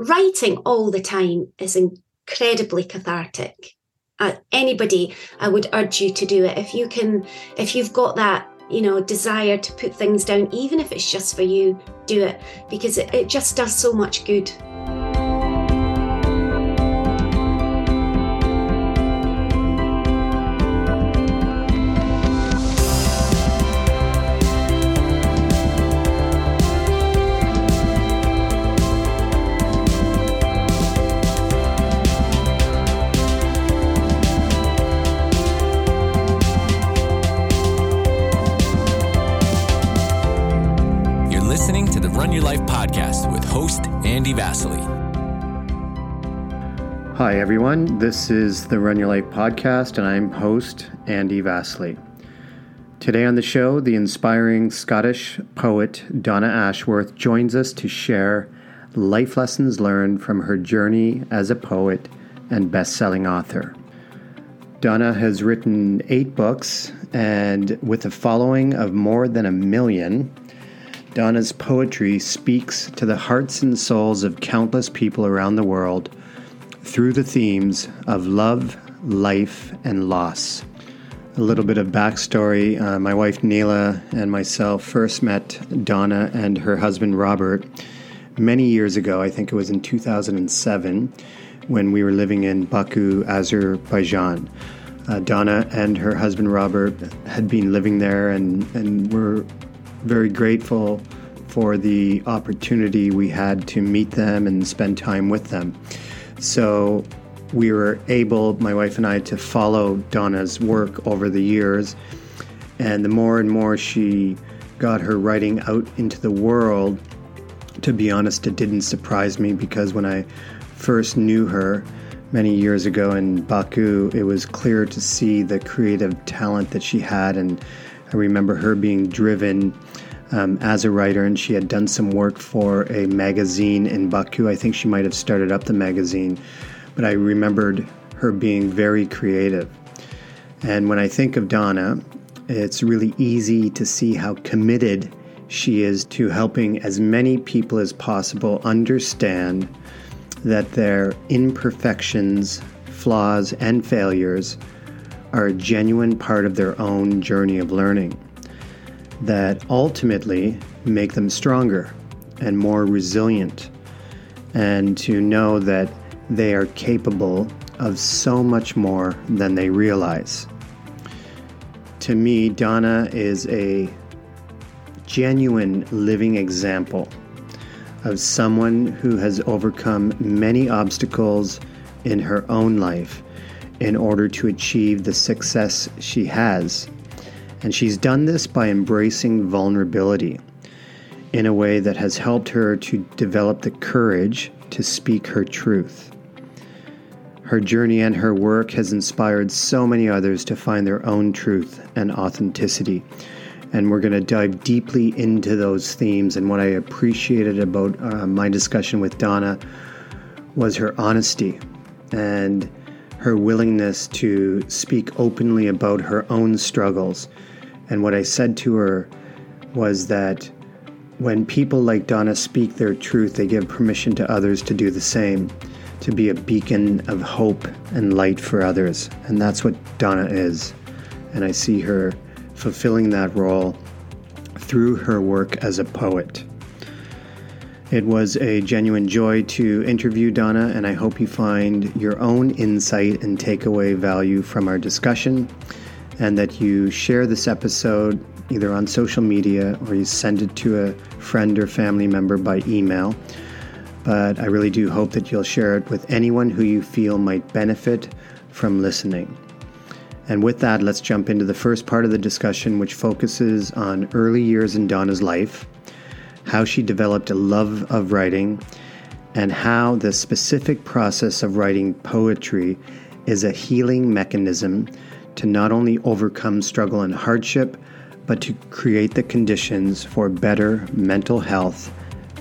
writing all the time is incredibly cathartic. Uh, anybody, I would urge you to do it if you can, if you've got that you know desire to put things down even if it's just for you do it because it, it just does so much good Hi, everyone. This is the Run Your Life podcast, and I'm host Andy Vasily. Today on the show, the inspiring Scottish poet Donna Ashworth joins us to share life lessons learned from her journey as a poet and best selling author. Donna has written eight books, and with a following of more than a million, Donna's poetry speaks to the hearts and souls of countless people around the world through the themes of love, life, and loss. A little bit of backstory uh, my wife Neela and myself first met Donna and her husband Robert many years ago. I think it was in 2007 when we were living in Baku, Azerbaijan. Uh, Donna and her husband Robert had been living there and, and were very grateful for the opportunity we had to meet them and spend time with them. So we were able, my wife and I, to follow Donna's work over the years. And the more and more she got her writing out into the world, to be honest, it didn't surprise me because when I first knew her many years ago in Baku, it was clear to see the creative talent that she had. And I remember her being driven um, as a writer, and she had done some work for a magazine in Baku. I think she might have started up the magazine, but I remembered her being very creative. And when I think of Donna, it's really easy to see how committed she is to helping as many people as possible understand that their imperfections, flaws, and failures are a genuine part of their own journey of learning that ultimately make them stronger and more resilient, and to know that they are capable of so much more than they realize. To me, Donna is a genuine living example of someone who has overcome many obstacles in her own life in order to achieve the success she has and she's done this by embracing vulnerability in a way that has helped her to develop the courage to speak her truth. Her journey and her work has inspired so many others to find their own truth and authenticity. And we're going to dive deeply into those themes. And what I appreciated about uh, my discussion with Donna was her honesty and her willingness to speak openly about her own struggles and what I said to her was that when people like Donna speak their truth, they give permission to others to do the same, to be a beacon of hope and light for others. And that's what Donna is. And I see her fulfilling that role through her work as a poet. It was a genuine joy to interview Donna, and I hope you find your own insight and takeaway value from our discussion and that you share this episode either on social media or you send it to a friend or family member by email. But I really do hope that you'll share it with anyone who you feel might benefit from listening. And with that, let's jump into the first part of the discussion, which focuses on early years in Donna's life, how she developed a love of writing, and how the specific process of writing poetry is a healing mechanism to not only overcome struggle and hardship, but to create the conditions for better mental health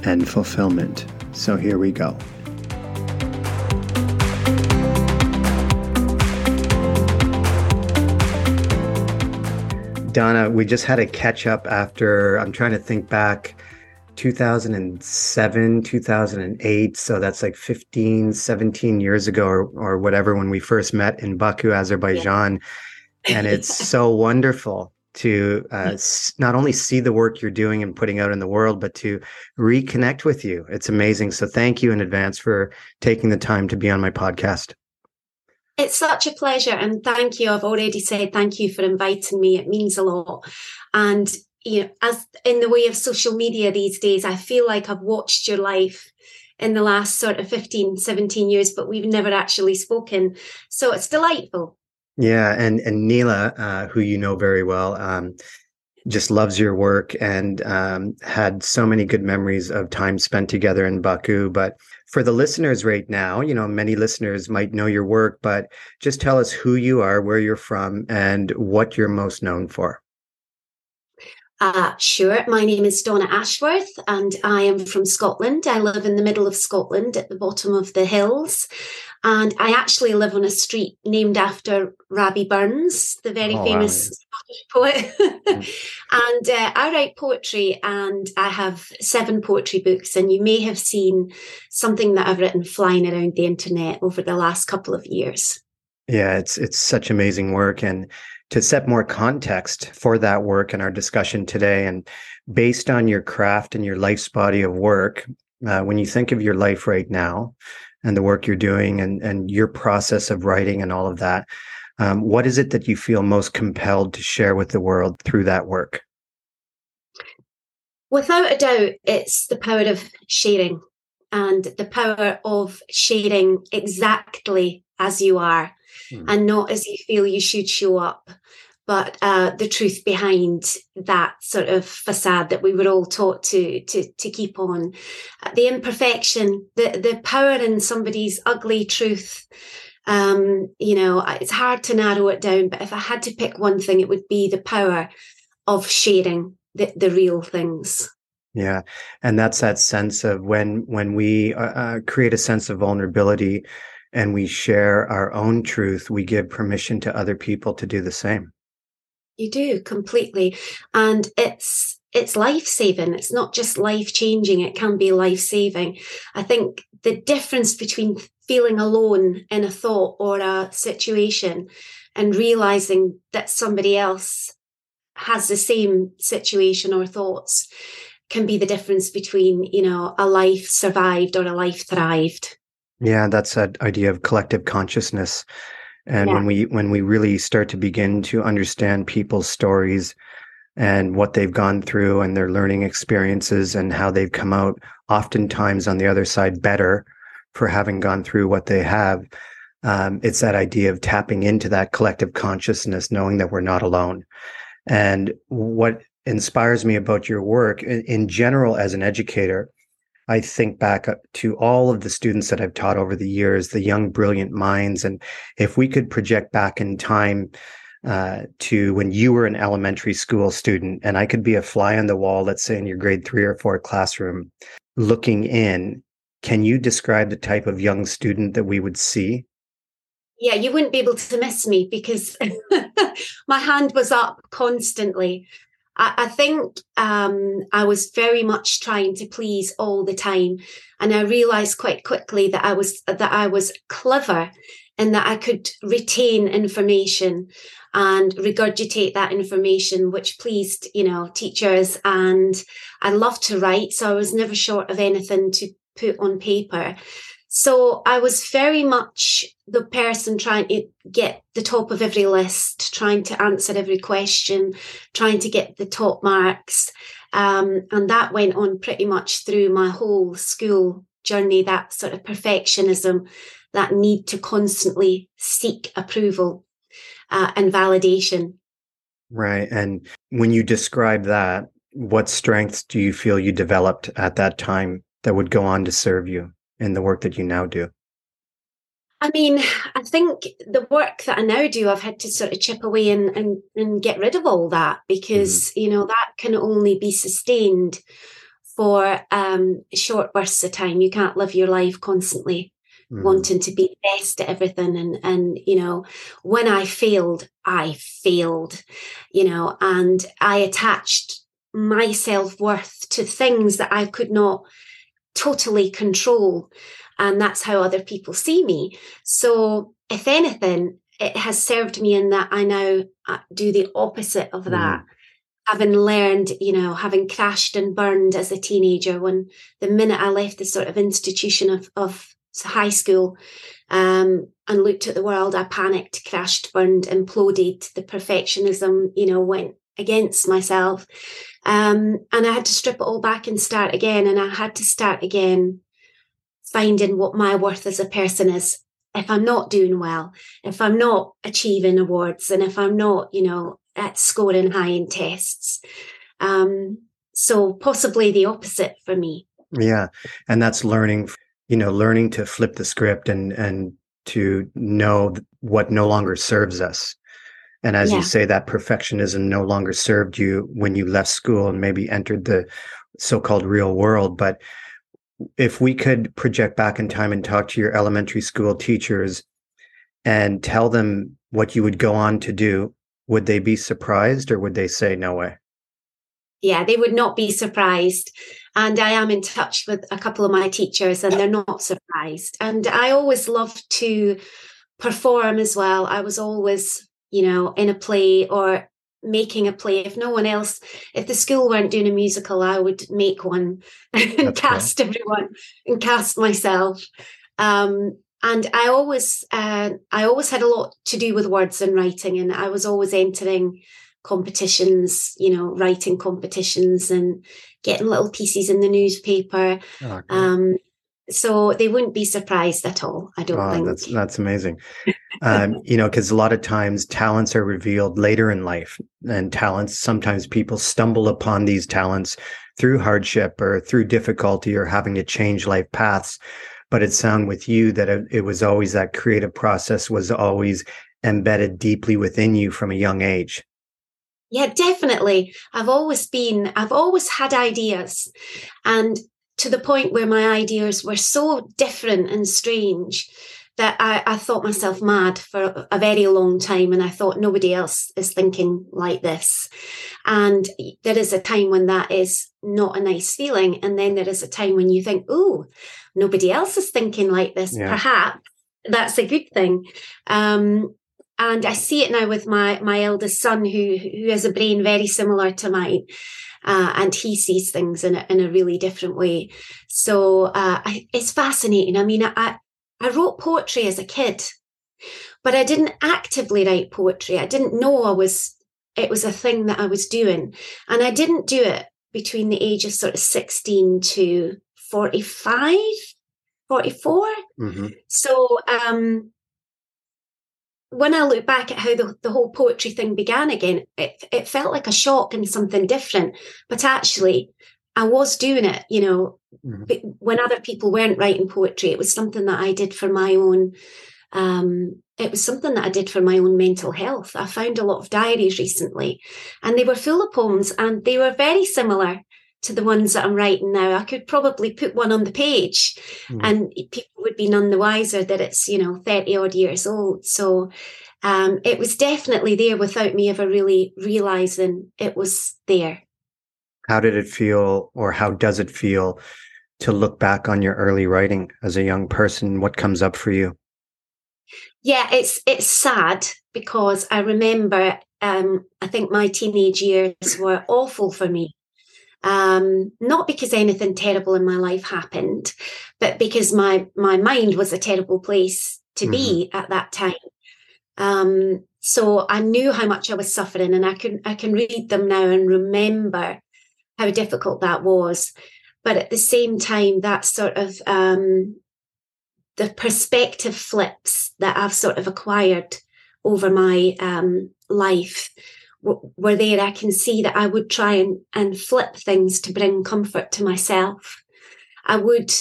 and fulfillment. So here we go. Donna, we just had a catch up after, I'm trying to think back 2007, 2008. So that's like 15, 17 years ago or, or whatever when we first met in Baku, Azerbaijan. Yeah. and it's so wonderful to uh, not only see the work you're doing and putting out in the world, but to reconnect with you. It's amazing. So thank you in advance for taking the time to be on my podcast. It's such a pleasure. And thank you. I've already said thank you for inviting me. It means a lot. And, you know, as in the way of social media these days, I feel like I've watched your life in the last sort of 15, 17 years, but we've never actually spoken. So it's delightful. Yeah. And, and Neela, uh, who you know very well, um, just loves your work and um, had so many good memories of time spent together in Baku. But for the listeners right now, you know, many listeners might know your work, but just tell us who you are, where you're from, and what you're most known for. Uh, sure. My name is Donna Ashworth and I am from Scotland. I live in the middle of Scotland at the bottom of the hills. And I actually live on a street named after Rabbie Burns, the very oh, famous wow. Scottish poet. mm. And uh, I write poetry and I have seven poetry books. And you may have seen something that I've written flying around the internet over the last couple of years. Yeah, it's it's such amazing work. And to set more context for that work in our discussion today, and based on your craft and your life's body of work, uh, when you think of your life right now, and the work you're doing and, and your process of writing and all of that. Um, what is it that you feel most compelled to share with the world through that work? Without a doubt, it's the power of sharing and the power of sharing exactly as you are hmm. and not as you feel you should show up but uh, the truth behind that sort of facade that we were all taught to to to keep on, uh, the imperfection, the the power in somebody's ugly truth. Um, you know, it's hard to narrow it down, but if I had to pick one thing, it would be the power of sharing the, the real things. Yeah, and that's that sense of when when we uh, uh create a sense of vulnerability and we share our own truth, we give permission to other people to do the same. You do completely. And it's it's life saving. It's not just life changing, it can be life saving. I think the difference between feeling alone in a thought or a situation and realizing that somebody else has the same situation or thoughts can be the difference between, you know, a life survived or a life thrived. Yeah, that's that idea of collective consciousness and yeah. when we when we really start to begin to understand people's stories and what they've gone through and their learning experiences and how they've come out oftentimes on the other side better for having gone through what they have um, it's that idea of tapping into that collective consciousness knowing that we're not alone and what inspires me about your work in, in general as an educator I think back to all of the students that I've taught over the years, the young, brilliant minds. And if we could project back in time uh, to when you were an elementary school student, and I could be a fly on the wall, let's say in your grade three or four classroom, looking in, can you describe the type of young student that we would see? Yeah, you wouldn't be able to miss me because my hand was up constantly. I, I think um, I was very much trying to please all the time, and I realised quite quickly that I was that I was clever and that I could retain information and regurgitate that information, which pleased, you know, teachers. And I love to write, so I was never short of anything to put on paper. So I was very much the person trying to get the top of every list, trying to answer every question, trying to get the top marks. Um, and that went on pretty much through my whole school journey, that sort of perfectionism, that need to constantly seek approval uh, and validation. Right. And when you describe that, what strengths do you feel you developed at that time that would go on to serve you? In the work that you now do? I mean, I think the work that I now do, I've had to sort of chip away and and, and get rid of all that because mm-hmm. you know that can only be sustained for um, short bursts of time. You can't live your life constantly mm-hmm. wanting to be best at everything. And and you know, when I failed, I failed. You know, and I attached my self worth to things that I could not totally control. And that's how other people see me. So, if anything, it has served me in that I now uh, do the opposite of that. Mm. Having learned, you know, having crashed and burned as a teenager, when the minute I left the sort of institution of, of high school um, and looked at the world, I panicked, crashed, burned, imploded. The perfectionism, you know, went against myself. Um, and I had to strip it all back and start again. And I had to start again finding what my worth as a person is. If I'm not doing well, if I'm not achieving awards, and if I'm not, you know, at scoring high in tests. Um, so possibly the opposite for me. Yeah. And that's learning, you know, learning to flip the script and, and to know what no longer serves us and as yeah. you say, that perfectionism no longer served you when you left school and maybe entered the so called real world. But if we could project back in time and talk to your elementary school teachers and tell them what you would go on to do, would they be surprised or would they say, no way? Yeah, they would not be surprised. And I am in touch with a couple of my teachers and they're not surprised. And I always loved to perform as well. I was always you know, in a play or making a play. If no one else, if the school weren't doing a musical, I would make one and That's cast everyone and cast myself. Um, and I always, uh, I always had a lot to do with words and writing, and I was always entering competitions, you know, writing competitions and getting little pieces in the newspaper. Oh, um, so they wouldn't be surprised at all. I don't think that's that's amazing. um, you know, because a lot of times talents are revealed later in life, and talents sometimes people stumble upon these talents through hardship or through difficulty or having to change life paths. But it sounds with you that it, it was always that creative process was always embedded deeply within you from a young age. Yeah, definitely. I've always been, I've always had ideas. And to the point where my ideas were so different and strange that I, I, thought myself mad for a very long time. And I thought nobody else is thinking like this. And there is a time when that is not a nice feeling. And then there is a time when you think, oh, nobody else is thinking like this. Yeah. Perhaps that's a good thing. Um, and I see it now with my my eldest son, who who has a brain very similar to mine uh, and he sees things in a, in a really different way. So uh, I, it's fascinating. I mean, I, I wrote poetry as a kid, but I didn't actively write poetry. I didn't know I was it was a thing that I was doing, and I didn't do it between the age of sort of sixteen to 45 44 mm-hmm. so um when I look back at how the, the whole poetry thing began again, it, it felt like a shock and something different. But actually, I was doing it, you know, mm-hmm. when other people weren't writing poetry. It was something that I did for my own. Um, it was something that I did for my own mental health. I found a lot of diaries recently, and they were full of poems, and they were very similar to the ones that I'm writing now. I could probably put one on the page mm. and people would be none the wiser that it's, you know, 30 odd years old. So um, it was definitely there without me ever really realizing it was there. How did it feel, or how does it feel to look back on your early writing as a young person? What comes up for you? Yeah, it's it's sad because I remember um, I think my teenage years were awful for me um, not because anything terrible in my life happened, but because my my mind was a terrible place to mm-hmm. be at that time. Um, so I knew how much I was suffering, and I can I can read them now and remember how difficult that was. But at the same time, that sort of um, the perspective flips that I've sort of acquired over my um, life were there, I can see that I would try and, and flip things to bring comfort to myself. I would,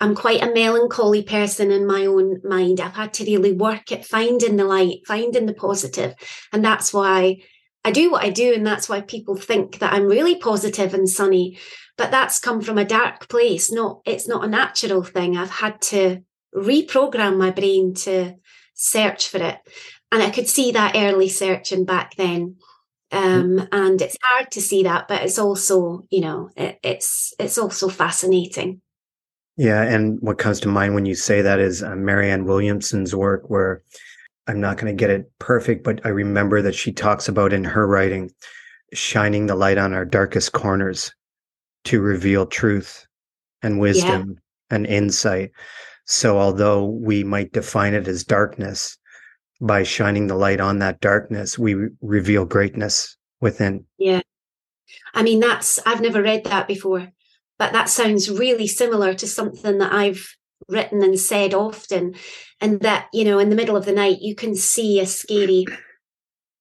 I'm quite a melancholy person in my own mind. I've had to really work at finding the light, finding the positive, And that's why I do what I do. And that's why people think that I'm really positive and sunny. But that's come from a dark place. Not, it's not a natural thing. I've had to reprogram my brain to search for it. And I could see that early searching back then. Um, and it's hard to see that but it's also you know it, it's it's also fascinating. Yeah and what comes to mind when you say that is uh, marianne williamson's work where i'm not going to get it perfect but i remember that she talks about in her writing shining the light on our darkest corners to reveal truth and wisdom yeah. and insight. So although we might define it as darkness by shining the light on that darkness, we re- reveal greatness within. Yeah. I mean, that's, I've never read that before, but that sounds really similar to something that I've written and said often. And that, you know, in the middle of the night, you can see a scary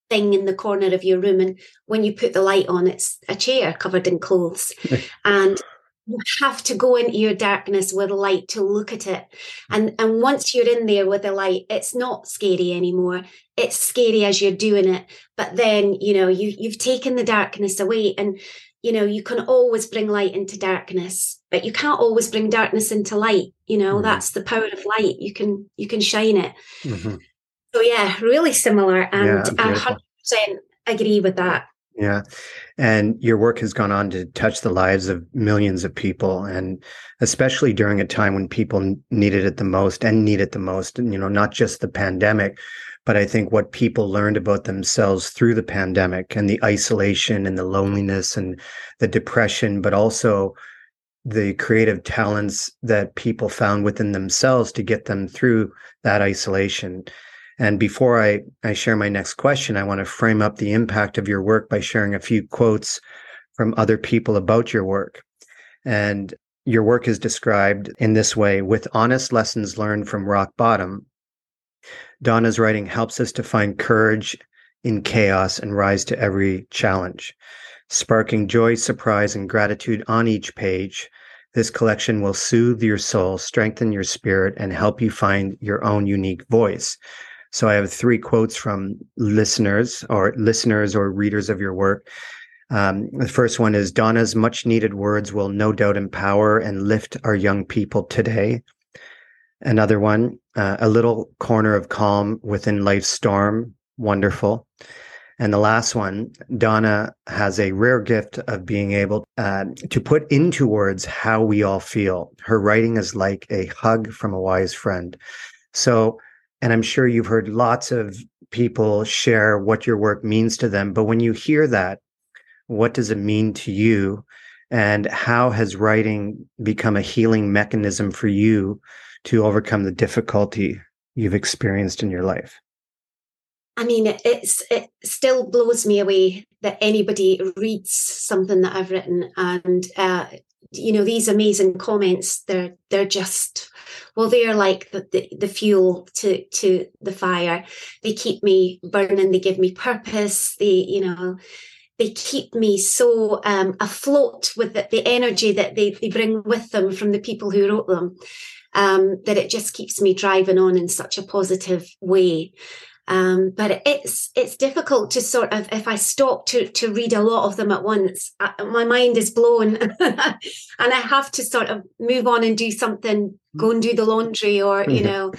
thing in the corner of your room. And when you put the light on, it's a chair covered in clothes. and you have to go into your darkness with light to look at it. And and once you're in there with the light it's not scary anymore. It's scary as you're doing it. But then you know you you've taken the darkness away and you know you can always bring light into darkness but you can't always bring darkness into light. You know mm-hmm. that's the power of light. You can you can shine it. Mm-hmm. so yeah really similar and yeah, i 100% agree with that yeah. And your work has gone on to touch the lives of millions of people, and especially during a time when people needed it the most and need it the most. And, you know, not just the pandemic, but I think what people learned about themselves through the pandemic and the isolation and the loneliness and the depression, but also the creative talents that people found within themselves to get them through that isolation. And before I, I share my next question, I want to frame up the impact of your work by sharing a few quotes from other people about your work. And your work is described in this way with honest lessons learned from rock bottom. Donna's writing helps us to find courage in chaos and rise to every challenge. Sparking joy, surprise, and gratitude on each page, this collection will soothe your soul, strengthen your spirit, and help you find your own unique voice. So I have three quotes from listeners or listeners or readers of your work. Um, the first one is Donna's much needed words will no doubt empower and lift our young people today. Another one, uh, a little corner of calm within life's storm. Wonderful. And the last one, Donna has a rare gift of being able uh, to put into words how we all feel. Her writing is like a hug from a wise friend. So and I'm sure you've heard lots of people share what your work means to them. But when you hear that, what does it mean to you? And how has writing become a healing mechanism for you to overcome the difficulty you've experienced in your life? I mean, it's it still blows me away that anybody reads something that I've written, and uh, you know these amazing comments. They're they're just well they're like the, the, the, fuel to to the fire. They keep me burning. They give me purpose. They you know they keep me so um, afloat with the, the, energy that they, they bring with them from the people who wrote them um, that it just keeps me driving on in such a positive way um, but it's it's difficult to sort of if I stop to to read a lot of them at once, I, my mind is blown, and I have to sort of move on and do something, go and do the laundry, or you know.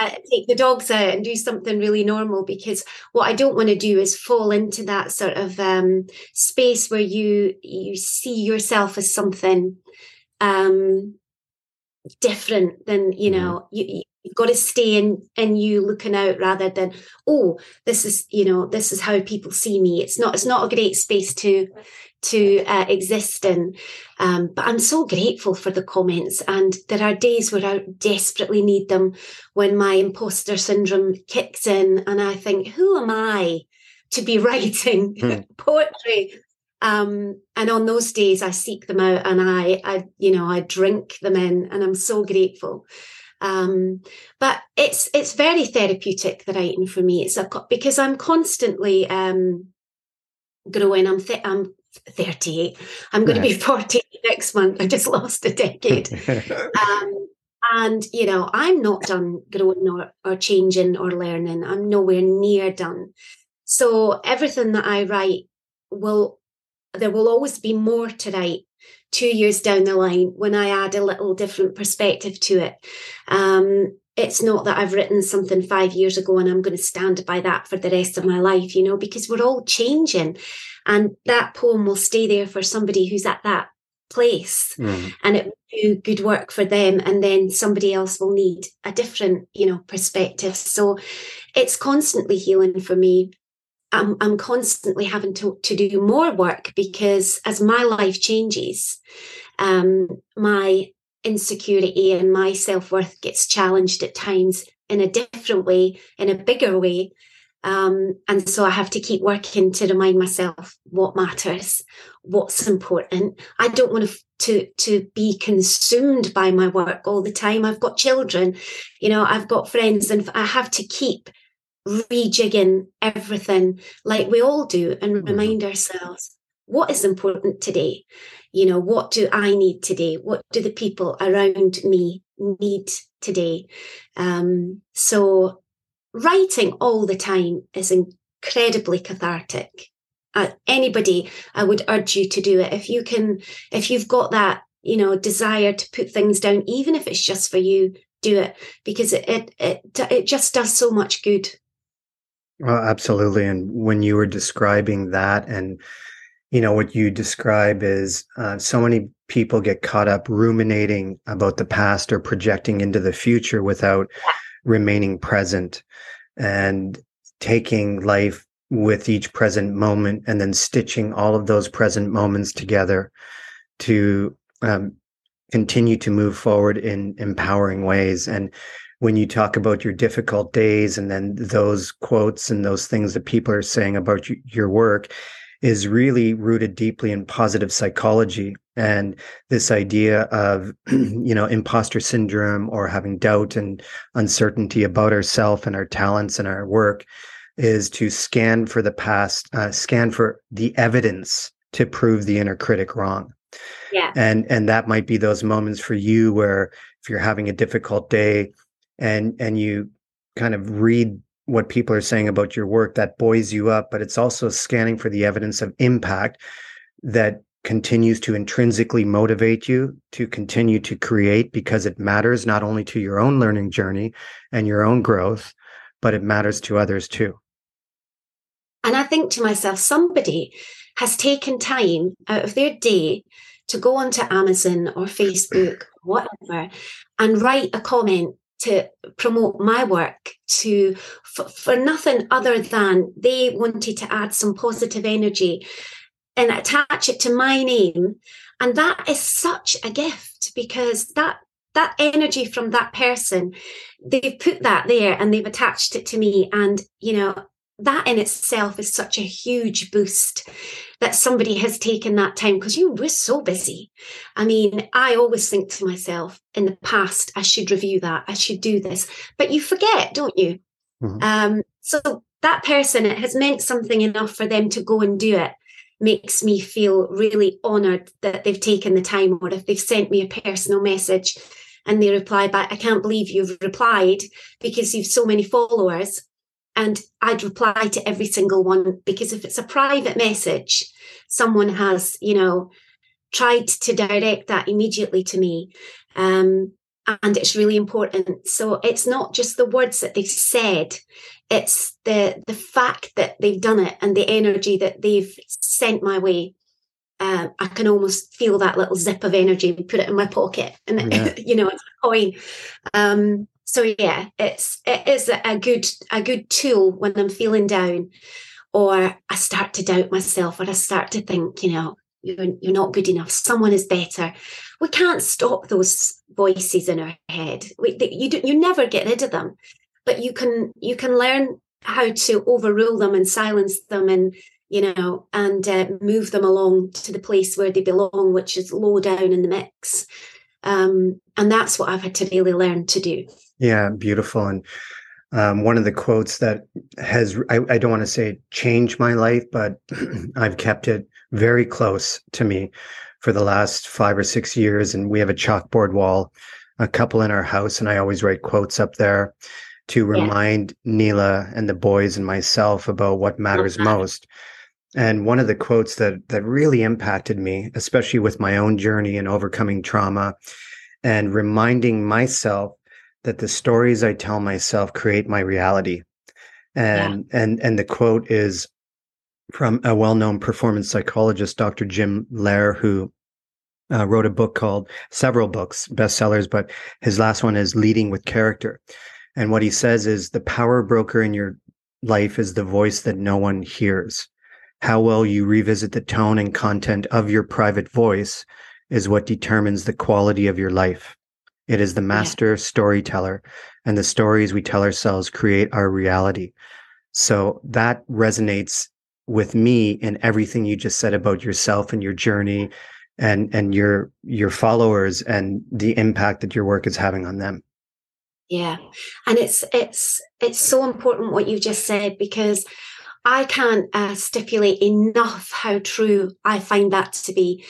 Uh, take the dogs out and do something really normal because what I don't want to do is fall into that sort of um, space where you you see yourself as something um, different than you mm-hmm. know you, you've got to stay in in you looking out rather than oh this is you know this is how people see me. It's not it's not a great space to to uh, exist in. Um, but i'm so grateful for the comments and there are days where i desperately need them when my imposter syndrome kicks in and i think who am i to be writing hmm. poetry? Um, and on those days i seek them out and i i you know i drink them in and i'm so grateful um, but it's it's very therapeutic the writing for me. It's a because I'm constantly um, growing. I'm th- I'm 38. I'm going to be 40 next month. I just lost a decade. um, and you know, I'm not done growing or, or changing or learning. I'm nowhere near done. So everything that I write will there will always be more to write two years down the line when I add a little different perspective to it. Um, it's not that I've written something five years ago and I'm going to stand by that for the rest of my life, you know, because we're all changing. And that poem will stay there for somebody who's at that place mm. and it will do good work for them. And then somebody else will need a different, you know, perspective. So it's constantly healing for me. I'm, I'm constantly having to, to do more work because as my life changes, um, my insecurity and my self worth gets challenged at times in a different way, in a bigger way. Um, and so I have to keep working to remind myself what matters, what's important. I don't want to to to be consumed by my work all the time. I've got children, you know, I've got friends, and I have to keep rejigging everything like we all do and mm-hmm. remind ourselves what is important today? You know what do i need today? What do the people around me need today? Um, so writing all the time is incredibly cathartic. Uh, anybody i would urge you to do it. If you can if you've got that you know desire to put things down even if it's just for you do it because it it it, it just does so much good well, absolutely and when you were describing that and you know what you describe is uh, so many people get caught up ruminating about the past or projecting into the future without remaining present and taking life with each present moment and then stitching all of those present moments together to um, continue to move forward in empowering ways and when you talk about your difficult days and then those quotes and those things that people are saying about your work is really rooted deeply in positive psychology. And this idea of you know imposter syndrome or having doubt and uncertainty about ourself and our talents and our work is to scan for the past uh, scan for the evidence to prove the inner critic wrong. Yeah. And and that might be those moments for you where if you're having a difficult day and and you kind of read what people are saying about your work that buoys you up, but it's also scanning for the evidence of impact that continues to intrinsically motivate you to continue to create because it matters not only to your own learning journey and your own growth, but it matters to others too. And I think to myself, somebody has taken time out of their day to go onto Amazon or Facebook, whatever, and write a comment to promote my work to for, for nothing other than they wanted to add some positive energy and attach it to my name. And that is such a gift because that that energy from that person they've put that there and they've attached it to me. And you know that in itself is such a huge boost that somebody has taken that time because you were so busy. I mean, I always think to myself in the past, I should review that, I should do this, but you forget, don't you? Mm-hmm. Um, so that person, it has meant something enough for them to go and do it makes me feel really honored that they've taken the time or if they've sent me a personal message and they reply back, I can't believe you've replied because you've so many followers and I'd reply to every single one because if it's a private message, someone has, you know, tried to direct that immediately to me. Um, and it's really important. So it's not just the words that they've said, it's the the fact that they've done it and the energy that they've sent my way. Uh, I can almost feel that little zip of energy and put it in my pocket, and yeah. you know, it's a coin. Um, so yeah it's it is a good a good tool when i'm feeling down or i start to doubt myself or i start to think you know you're, you're not good enough. Someone is better. We can't stop those voices in our head. We, you do, you never get rid of them but you can you can learn how to overrule them and silence them and you know and uh, move them along to the place where they belong which is low down in the mix. Um, and that's what i've had to really learn to do yeah, beautiful. And um, one of the quotes that has, I, I don't want to say changed my life, but I've kept it very close to me for the last five or six years. And we have a chalkboard wall, a couple in our house, and I always write quotes up there to remind yeah. Neela and the boys and myself about what matters okay. most. And one of the quotes that that really impacted me, especially with my own journey and overcoming trauma, and reminding myself that the stories I tell myself create my reality. And yeah. and and the quote is from a well-known performance psychologist, Dr. Jim Loehr, who uh, wrote a book called several books, bestsellers, but his last one is Leading with Character. And what he says is the power broker in your life is the voice that no one hears. How well you revisit the tone and content of your private voice is what determines the quality of your life. It is the master yeah. storyteller, and the stories we tell ourselves create our reality. So that resonates with me in everything you just said about yourself and your journey and and your your followers and the impact that your work is having on them yeah and it's it's it's so important what you just said because i can't uh, stipulate enough how true i find that to be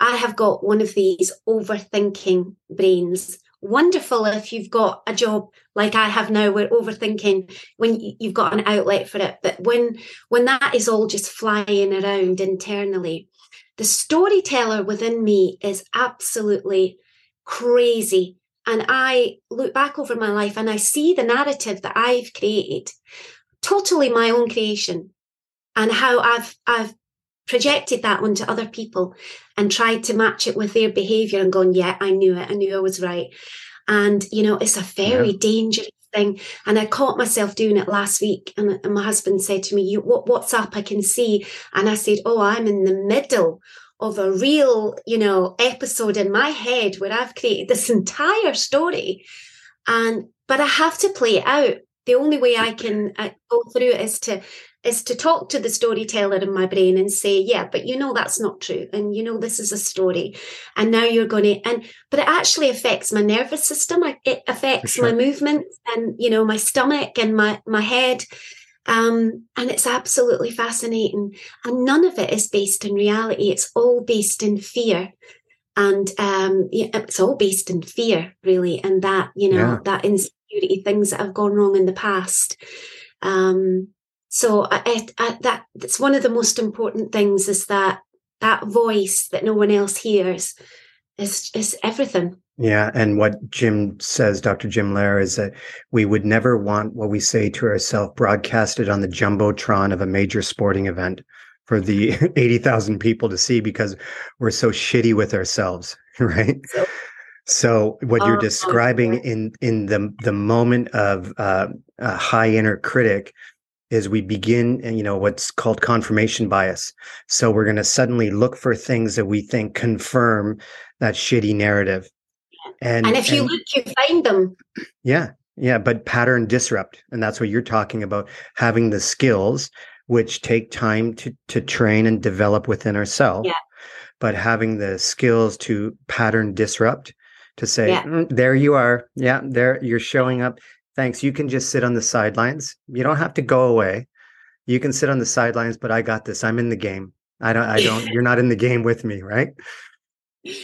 i have got one of these overthinking brains wonderful if you've got a job. Like I have now where overthinking when you've got an outlet for it but when when that is all just flying around internally the storyteller within me is absolutely crazy. And I look back over my life and I see the narrative that I've created totally my own creation and how I've I've projected that onto other people and tried to match it with their behavior and gone, yeah, I knew it. I knew I was right. And, you know, it's a very yeah. dangerous thing. And I caught myself doing it last week. And, and my husband said to me, you, what, what's up? I can see. And I said, oh, I'm in the middle of a real, you know, episode in my head where I've created this entire story. And, but I have to play it out. The only way I can uh, go through it is to is to talk to the storyteller in my brain and say, yeah, but you know that's not true. And you know this is a story. And now you're going to and but it actually affects my nervous system. It affects sure. my movement and you know my stomach and my my head. Um, and it's absolutely fascinating. And none of it is based in reality. It's all based in fear. And um, it's all based in fear, really, and that, you know, yeah. that insecurity, things that have gone wrong in the past. Um, so I, I, that that's one of the most important things is that that voice that no one else hears is is everything. Yeah, and what Jim says, Dr. Jim Loehr, is that we would never want what we say to ourselves broadcasted on the jumbotron of a major sporting event for the 80,000 people to see because we're so shitty with ourselves, right? So, so what you're describing in in the the moment of uh, a high inner critic is we begin you know what's called confirmation bias so we're going to suddenly look for things that we think confirm that shitty narrative and and if you and, look you find them yeah yeah but pattern disrupt and that's what you're talking about having the skills which take time to to train and develop within ourselves yeah. but having the skills to pattern disrupt to say yeah. mm, there you are yeah there you're showing up thanks. You can just sit on the sidelines. You don't have to go away. You can sit on the sidelines, but I got this. I'm in the game. I don't, I don't, you're not in the game with me, right?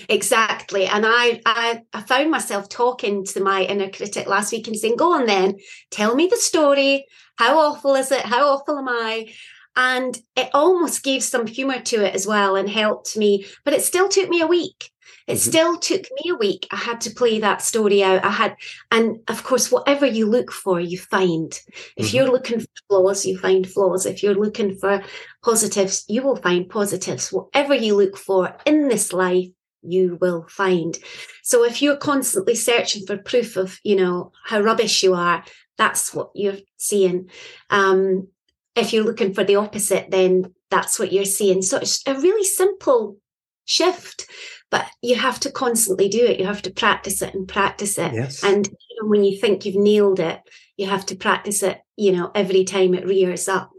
Exactly. And I, I I found myself talking to my inner critic last week and saying, Go on then, tell me the story. How awful is it? How awful am I? And it almost gave some humor to it as well and helped me. But it still took me a week it mm-hmm. still took me a week. I had to play that story out. I had, and of course, whatever you look for, you find. If mm-hmm. you're looking for flaws, you find flaws. If you're looking for positives, you will find positives. Whatever you look for in this life, you will find. So if you're constantly searching for proof of, you know, how rubbish you are, that's what you're seeing. Um, if you're looking for the opposite, then that's what you're seeing. So it's a really simple shift but you have to constantly do it you have to practice it and practice it yes. and even when you think you've nailed it you have to practice it you know every time it rears up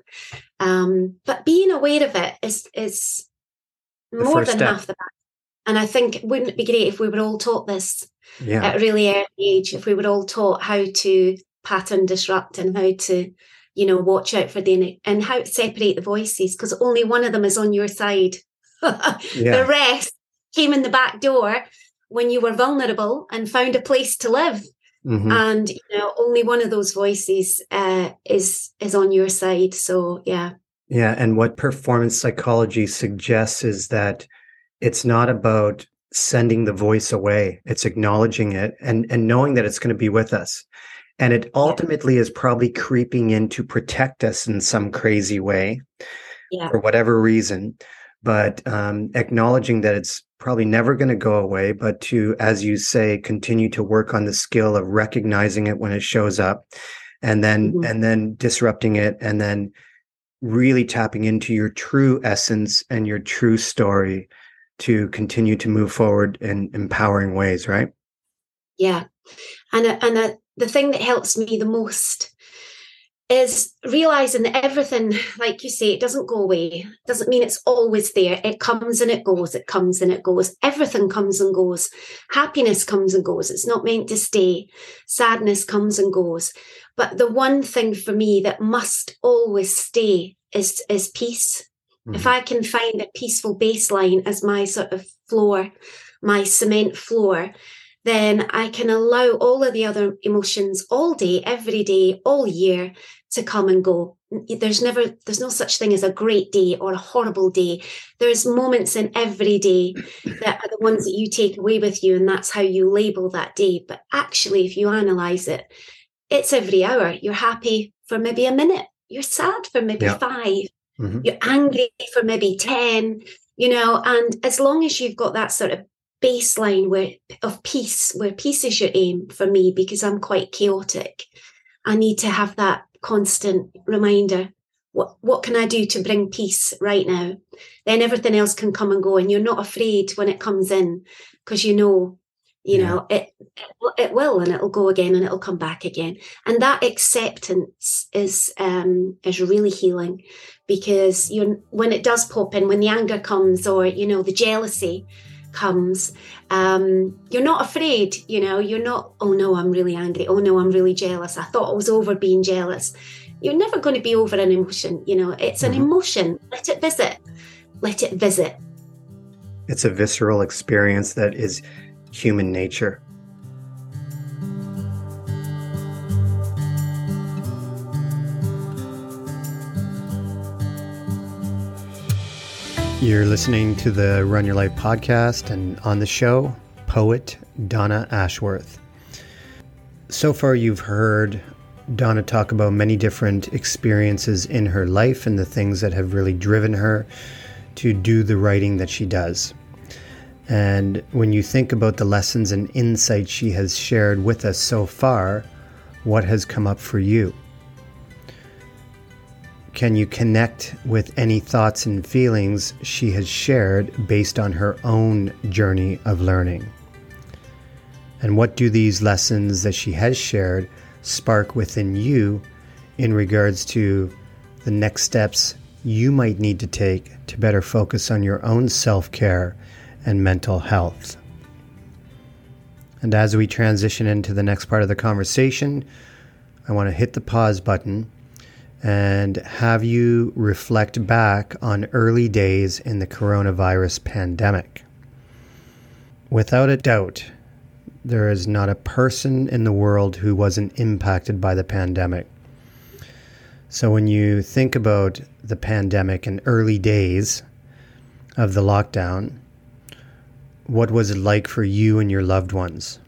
um, but being aware of it is is more than step. half the battle and i think wouldn't it be great if we were all taught this yeah. at a really early age if we were all taught how to pattern disrupt and how to you know watch out for the and how to separate the voices because only one of them is on your side yeah. the rest came in the back door when you were vulnerable and found a place to live. Mm-hmm. And you know, only one of those voices uh, is is on your side. So yeah. Yeah, and what performance psychology suggests is that it's not about sending the voice away. It's acknowledging it and, and knowing that it's going to be with us. And it ultimately is probably creeping in to protect us in some crazy way yeah. for whatever reason. But um, acknowledging that it's probably never going to go away, but to, as you say, continue to work on the skill of recognizing it when it shows up and then, mm-hmm. and then disrupting it and then really tapping into your true essence and your true story to continue to move forward in empowering ways, right? Yeah. And, and uh, the thing that helps me the most is realizing that everything, like you say, it doesn't go away. Doesn't mean it's always there. It comes and it goes. It comes and it goes. Everything comes and goes. Happiness comes and goes. It's not meant to stay. Sadness comes and goes. But the one thing for me that must always stay is is peace. Mm-hmm. If I can find a peaceful baseline as my sort of floor, my cement floor, then I can allow all of the other emotions all day, every day, all year to come and go. There's never, there's no such thing as a great day or a horrible day. There's moments in every day that are the ones that you take away with you, and that's how you label that day. But actually, if you analyze it, it's every hour. You're happy for maybe a minute, you're sad for maybe yeah. 5 mm-hmm. you're angry for maybe 10, you know, and as long as you've got that sort of baseline where of peace, where peace is your aim for me, because I'm quite chaotic. I need to have that constant reminder. What what can I do to bring peace right now? Then everything else can come and go, and you're not afraid when it comes in because you know, you yeah. know, it, it it will, and it'll go again, and it'll come back again. And that acceptance is um is really healing because you when it does pop in, when the anger comes, or you know, the jealousy comes um, you're not afraid you know you're not oh no i'm really angry. Oh no i'm really jealous. I thought i was over being jealous. You're never going to be over an emotion you know it's an mm-hmm. emotion. Let it visit. Let it visit. It's a visceral experience that is human nature You're listening to the Run Your Life podcast, and on the show, poet Donna Ashworth. So far, you've heard Donna talk about many different experiences in her life and the things that have really driven her to do the writing that she does. And when you think about the lessons and insights she has shared with us so far, what has come up for you? Can you connect with any thoughts and feelings she has shared based on her own journey of learning? And what do these lessons that she has shared spark within you in regards to the next steps you might need to take to better focus on your own self care and mental health? And as we transition into the next part of the conversation, I want to hit the pause button and have you reflect back on early days in the coronavirus pandemic. Without a doubt, there is not a person in the world who wasn't impacted by the pandemic. So, when you think about the pandemic and early days of the lockdown, what was it like for you and your loved ones?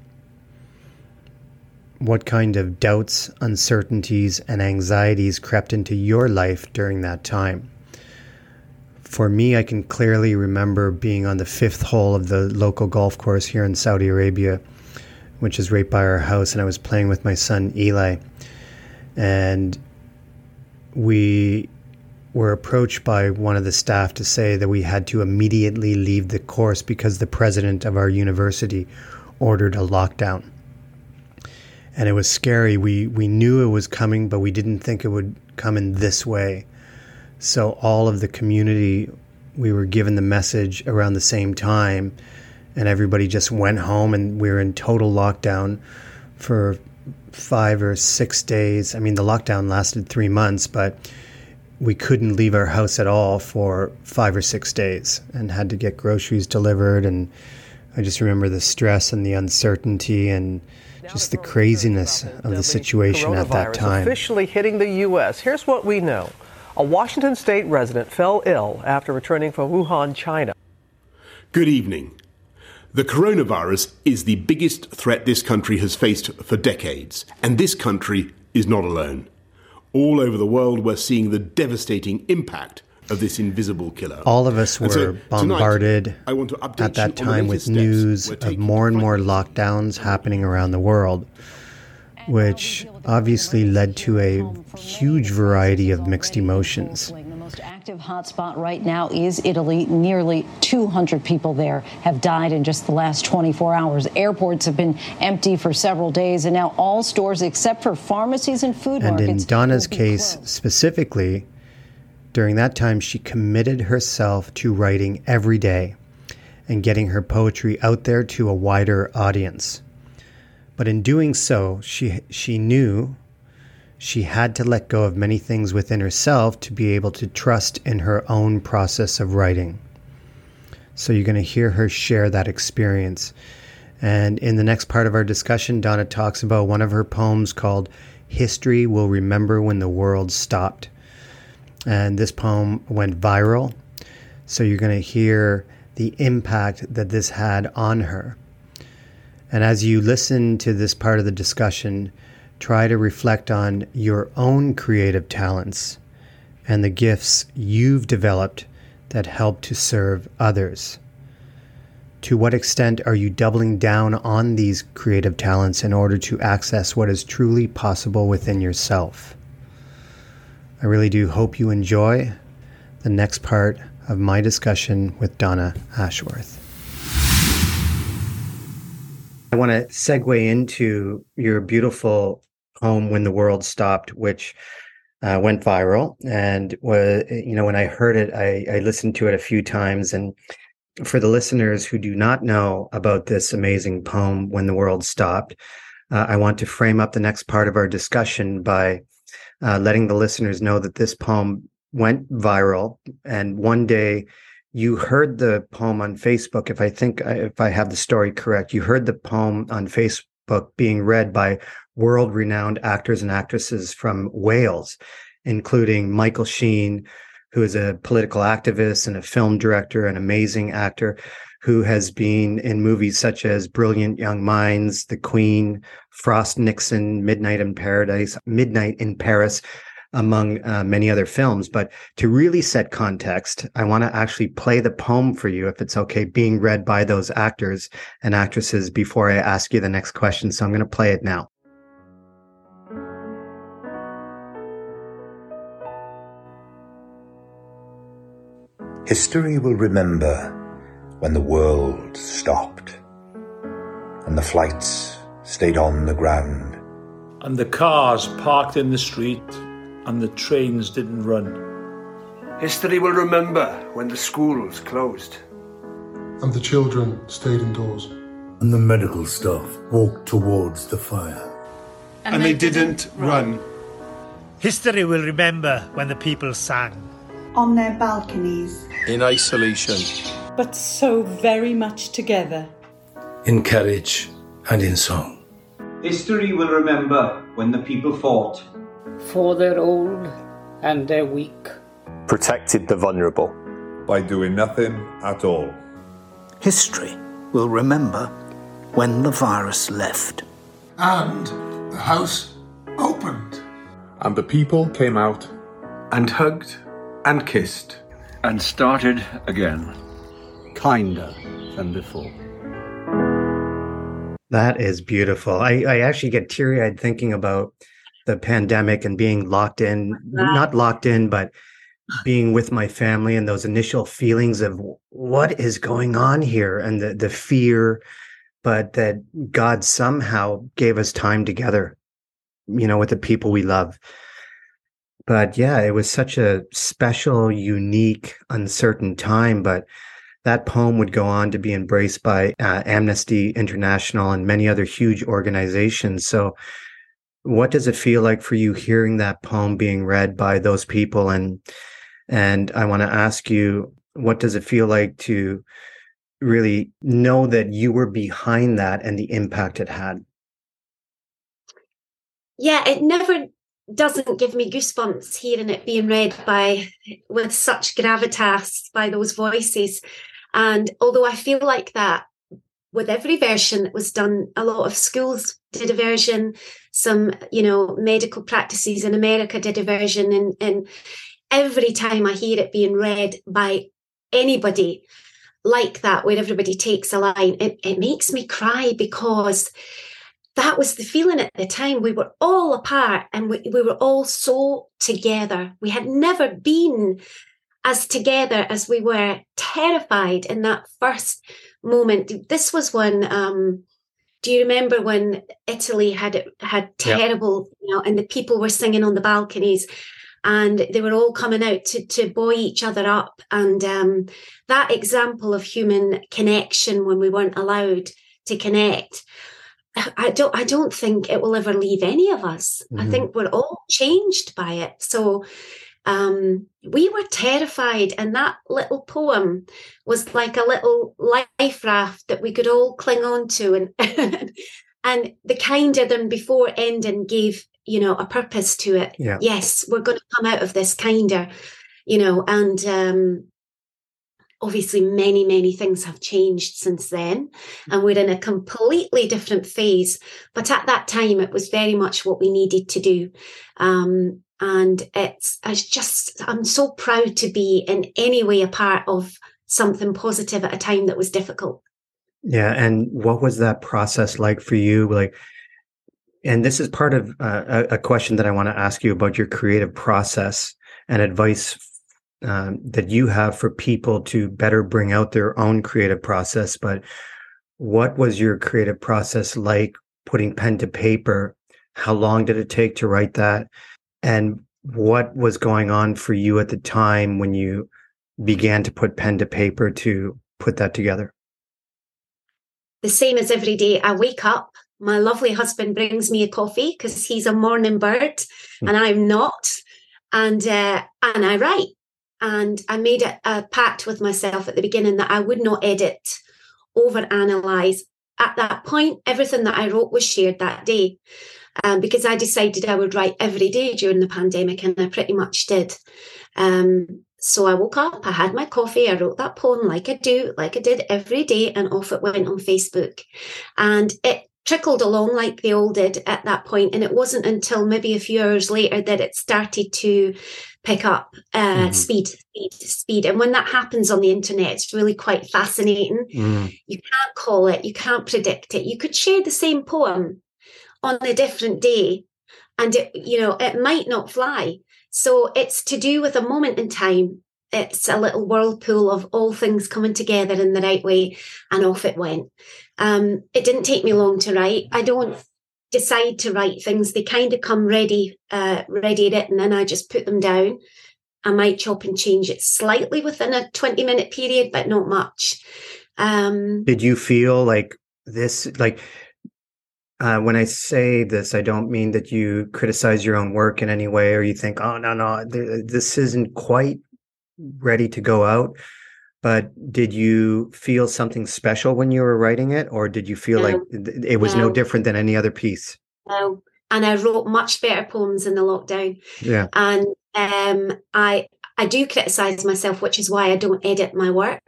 What kind of doubts, uncertainties, and anxieties crept into your life during that time. For me, I can clearly remember being on the fifth hole of the local golf course here in Saudi Arabia, which is right by our house, and I was playing with my son Eli. And we were approached by one of the staff to say that we had to immediately leave the course because the president of our university ordered a lockdown and it was scary. We we knew it was coming, but we didn't think it would come in this way. So all of the community, we were given the message around the same time, and everybody just went home, and we were in total lockdown for five or six days. I mean, the lockdown lasted three months, but we couldn't leave our house at all for five or six days, and had to get groceries delivered. And I just remember the stress and the uncertainty and just the craziness of the situation at that time. Officially hitting the U.S. Here's what we know. A Washington state resident fell ill after returning from Wuhan, China. Good evening. The coronavirus is the biggest threat this country has faced for decades, and this country is not alone. All over the world, we're seeing the devastating impact of this invisible killer. All of us were so bombarded at that time with news of more and more lockdowns happening around the world, which obviously led to a huge variety of mixed emotions The most active hotspot right now is Italy. Nearly 200 people there have died in just the last 24 hours. Airports have been empty for several days, and now all stores except for pharmacies and food and markets. And in Donna's case closed. specifically, during that time, she committed herself to writing every day and getting her poetry out there to a wider audience. But in doing so, she she knew she had to let go of many things within herself to be able to trust in her own process of writing. So you're going to hear her share that experience. And in the next part of our discussion, Donna talks about one of her poems called History Will Remember When the World Stopped. And this poem went viral. So you're going to hear the impact that this had on her. And as you listen to this part of the discussion, try to reflect on your own creative talents and the gifts you've developed that help to serve others. To what extent are you doubling down on these creative talents in order to access what is truly possible within yourself? I really do hope you enjoy the next part of my discussion with Donna Ashworth. I want to segue into your beautiful home when the world stopped, which uh, went viral. And was you know when I heard it, I, I listened to it a few times. And for the listeners who do not know about this amazing poem, "When the World Stopped," uh, I want to frame up the next part of our discussion by uh, letting the listeners know that this poem went viral, and one day you heard the poem on Facebook. If I think if I have the story correct, you heard the poem on Facebook being read by world renowned actors and actresses from Wales, including Michael Sheen, who is a political activist and a film director, an amazing actor who has been in movies such as Brilliant Young Minds, The Queen, Frost Nixon, Midnight in Paradise, Midnight in Paris, among uh, many other films. But to really set context, I want to actually play the poem for you, if it's okay, being read by those actors and actresses before I ask you the next question. So I'm going to play it now. History will remember when the world stopped and the flights stayed on the ground. And the cars parked in the street and the trains didn't run. History will remember when the schools closed. And the children stayed indoors. And the medical staff walked towards the fire. And, and they, they, didn't, didn't run. run. History will remember when the people sang. On their balconies in isolation, but so very much together, in courage and in song. History will remember when the people fought for their old and their weak, protected the vulnerable by doing nothing at all. History will remember when the virus left. And the house opened. And the people came out and hugged and kissed and started again. Kinder than before. That is beautiful. I, I actually get teary eyed thinking about the pandemic and being locked in, not locked in, but being with my family and those initial feelings of what is going on here and the, the fear, but that God somehow gave us time together, you know, with the people we love but yeah, it was such a special, unique, uncertain time. But that poem would go on to be embraced by uh, Amnesty International and many other huge organizations. So, what does it feel like for you hearing that poem being read by those people? And and I want to ask you, what does it feel like to really know that you were behind that and the impact it had? Yeah, it never doesn't give me goosebumps hearing it being read by with such gravitas by those voices. And although I feel like that with every version that was done, a lot of schools did a version, some, you know, medical practices in America did a version. And, and every time I hear it being read by anybody like that, where everybody takes a line, it, it makes me cry because that was the feeling at the time. We were all apart and we, we were all so together. We had never been as together as we were terrified in that first moment. This was when, um, do you remember when Italy had had terrible, yep. you know, and the people were singing on the balconies and they were all coming out to, to buoy each other up. And um, that example of human connection when we weren't allowed to connect, I don't I don't think it will ever leave any of us. Mm-hmm. I think we're all changed by it. So um, we were terrified, and that little poem was like a little life raft that we could all cling on to, and and the kinder than before ending gave you know a purpose to it. Yeah. Yes, we're going to come out of this kinder, you know, and um, obviously many many things have changed since then and we're in a completely different phase but at that time it was very much what we needed to do um, and it's it's just i'm so proud to be in any way a part of something positive at a time that was difficult. Yeah and what was that process like for you? Like and this is part of uh, a question that i want to ask you about your creative process and advice um, that you have for people to better bring out their own creative process. But what was your creative process like putting pen to paper? How long did it take to write that and what was going on for you at the time when you began to put pen to paper to put that together? The same as every day. I wake up, my lovely husband brings me a coffee because he's a morning bird mm. and I'm not. And uh, and I write. And I made a, a pact with myself at the beginning that I would not edit, over analyze. At that point, everything that I wrote was shared that day um, because I decided I would write every day during the pandemic, and I pretty much did. Um, so I woke up, I had my coffee, I wrote that poem like I do, like I did every day, and off it went on Facebook. And it trickled along like they all did at that point. and it wasn't until maybe a few hours later that it started to pick up uh, mm. speed, speed, speed. And when that happens on the internet, it's really quite fascinating. Mm. You can't call it, you can't predict it. You could share the same poem on a different day and it you know it might not fly. So it's to do with a moment in time. It's a little whirlpool of all things coming together in the right way and off it went. Um, it didn't take me long to write. I don't decide to write things. They kind of come ready uh, ready written and then i just put them down. I might chop and change it slightly within a 20 minute period but not much. Um, did you feel like this like uh, when I say this, I don't mean that you criticize your own work in any way or you think, oh, no, no, th- this isn't quite ready to go out. But did you feel something special when you were writing it, or did you feel no, like it was no. no different than any other piece? No. And I wrote much better poems in the lockdown. Yeah. And um, I I do criticize myself, which is why I don't edit my work.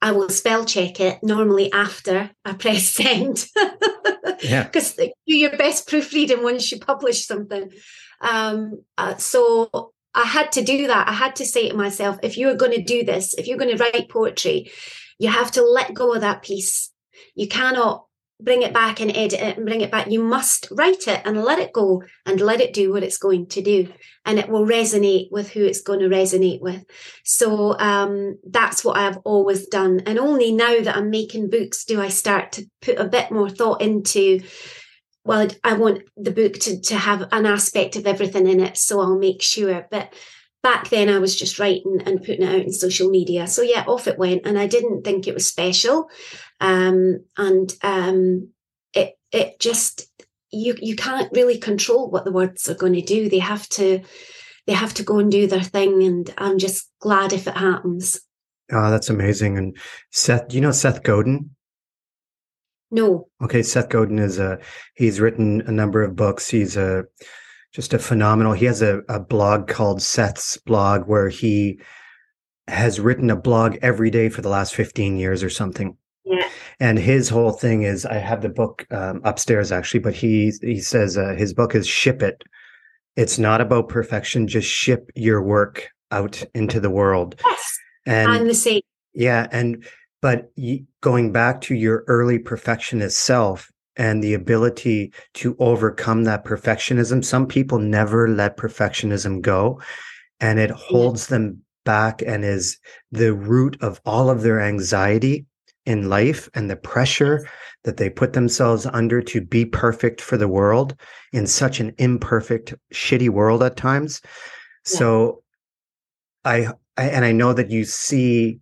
I will spell check it normally after I press send. Yeah. Because do your best proofreading once you publish something. Um, uh, so I had to do that. I had to say to myself, if you're going to do this, if you're going to write poetry, you have to let go of that piece. You cannot bring it back and edit it and bring it back. You must write it and let it go and let it do what it's going to do. And it will resonate with who it's going to resonate with. So um, that's what I've always done. And only now that I'm making books do I start to put a bit more thought into. Well, I want the book to, to have an aspect of everything in it, so I'll make sure. But back then I was just writing and putting it out in social media. So yeah, off it went. And I didn't think it was special. Um, and um, it it just you you can't really control what the words are going to do. They have to they have to go and do their thing. And I'm just glad if it happens. Oh, that's amazing. And Seth, do you know Seth Godin? No. Okay, Seth Godin is a he's written a number of books. He's a just a phenomenal. He has a, a blog called Seth's blog where he has written a blog every day for the last 15 years or something. Yeah. And his whole thing is, I have the book um, upstairs actually, but he he says uh, his book is ship it. It's not about perfection. Just ship your work out into the world. Yes, and I'm the same. Yeah, and but going back to your early perfectionist self and the ability to overcome that perfectionism, some people never let perfectionism go, and it holds yeah. them back and is the root of all of their anxiety in life and the pressure that they put themselves under to be perfect for the world in such an imperfect, shitty world at times. Yeah. So I, I, and I know that you see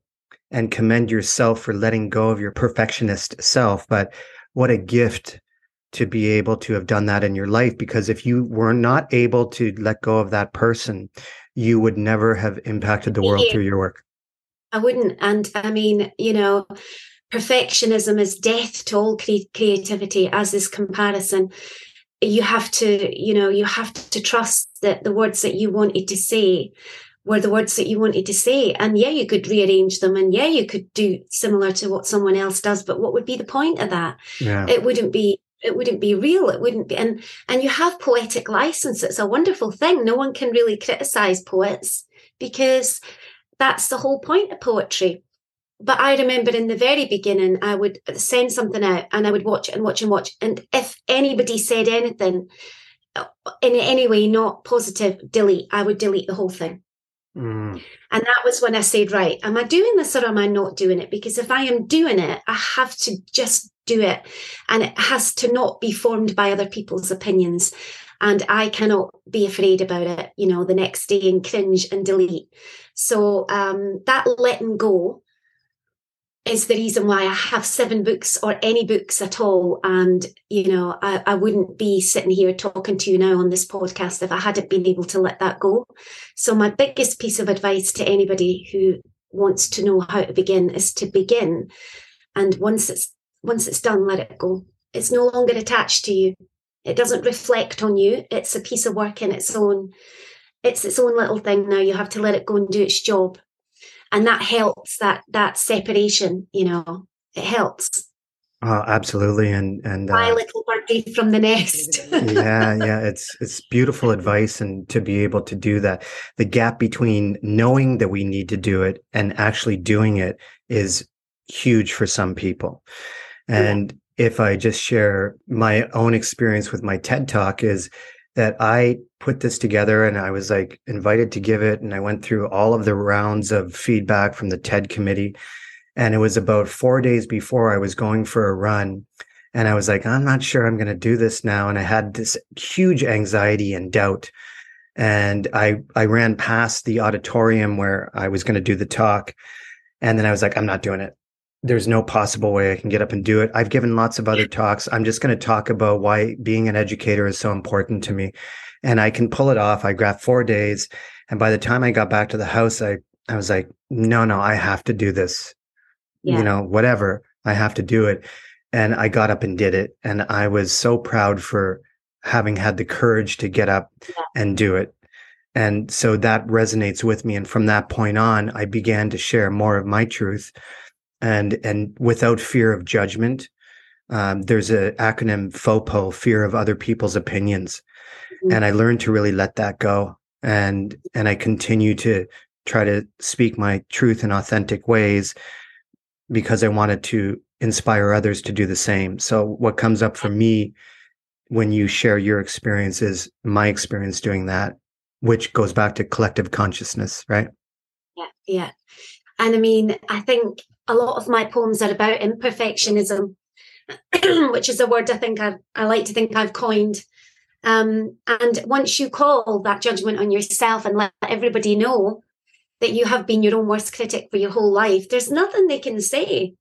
and commend yourself for letting go of your perfectionist self, but what a gift to be able to have done that in your life because if you were not able to let go of that person you would never have impacted the world through your work i wouldn't and i mean you know perfectionism is death to all cre- creativity as is comparison. You have to you know you have to trust that the words that you wanted to say were the words that you wanted to say. And yeah you could rearrange them and yeah you could do similar to what someone else does but what would be the point of that? Yeah. it wouldn't be it wouldn't be real. It wouldn't be and and you have poetic license. It's a wonderful thing. No one can really criticize poets because that's the whole point of poetry but I remember in the very beginning, I would send something out and I would watch it and watch and watch. And if anybody said anything uh, in any way not positive, delete, I would delete the whole thing. Mm. And that was when I said, right, am I doing this or am I not doing it? Because if I am doing it, I have to just do it. And it has to not be formed by other people's opinions. And I cannot be afraid about it, you know, the next day and cringe and delete. So um, that letting go is the reason why I have seven books or any books at all. And, you know, I, I, wouldn't be sitting here talking to you now on this podcast if I hadn't been able to let that go. So, my biggest piece of advice to anybody who wants to know how to begin is to begin. And once it's once it's done, let it go. It's no longer attached to you. It doesn't reflect on you. It's a piece of work in its own. It's its own little thing now. You have to let it go and do its job and that helps that that separation you know it helps Oh, absolutely, and and my uh, little birdie from the nest. yeah, yeah, it's it's beautiful advice, and to be able to do that, the gap between knowing that we need to do it and actually doing it is huge for some people. And yeah. if I just share my own experience with my TED talk, is that I put this together and I was like invited to give it. And I went through all of the rounds of feedback from the TED committee. And it was about four days before I was going for a run. And I was like, I'm not sure I'm going to do this now. And I had this huge anxiety and doubt. And I, I ran past the auditorium where I was going to do the talk. And then I was like, I'm not doing it there's no possible way I can get up and do it. I've given lots of other talks. I'm just going to talk about why being an educator is so important to me. And I can pull it off. I got four days. And by the time I got back to the house, I, I was like, no, no, I have to do this. Yeah. You know, whatever, I have to do it. And I got up and did it. And I was so proud for having had the courage to get up yeah. and do it. And so that resonates with me. And from that point on, I began to share more of my truth and and without fear of judgment. Um, there's an acronym FOPO, fear of other people's opinions, mm-hmm. and I learned to really let that go. And and I continue to try to speak my truth in authentic ways because I wanted to inspire others to do the same. So what comes up for me when you share your experience is my experience doing that, which goes back to collective consciousness, right? Yeah, yeah. And I mean, I think a lot of my poems are about imperfectionism, which is a word I think I've, I like to think I've coined. Um, and once you call that judgment on yourself and let everybody know that you have been your own worst critic for your whole life, there's nothing they can say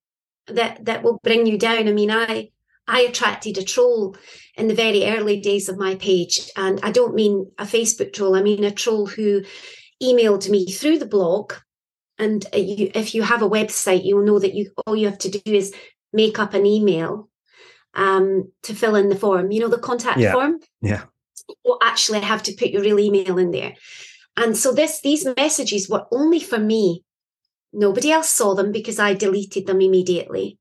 that that will bring you down. I mean, I I attracted a troll in the very early days of my page, and I don't mean a Facebook troll. I mean a troll who emailed me through the blog and uh, you, if you have a website, you'll know that you all you have to do is make up an email um, to fill in the form. You know the contact yeah. form. Yeah. You actually have to put your real email in there. And so this these messages were only for me. Nobody else saw them because I deleted them immediately.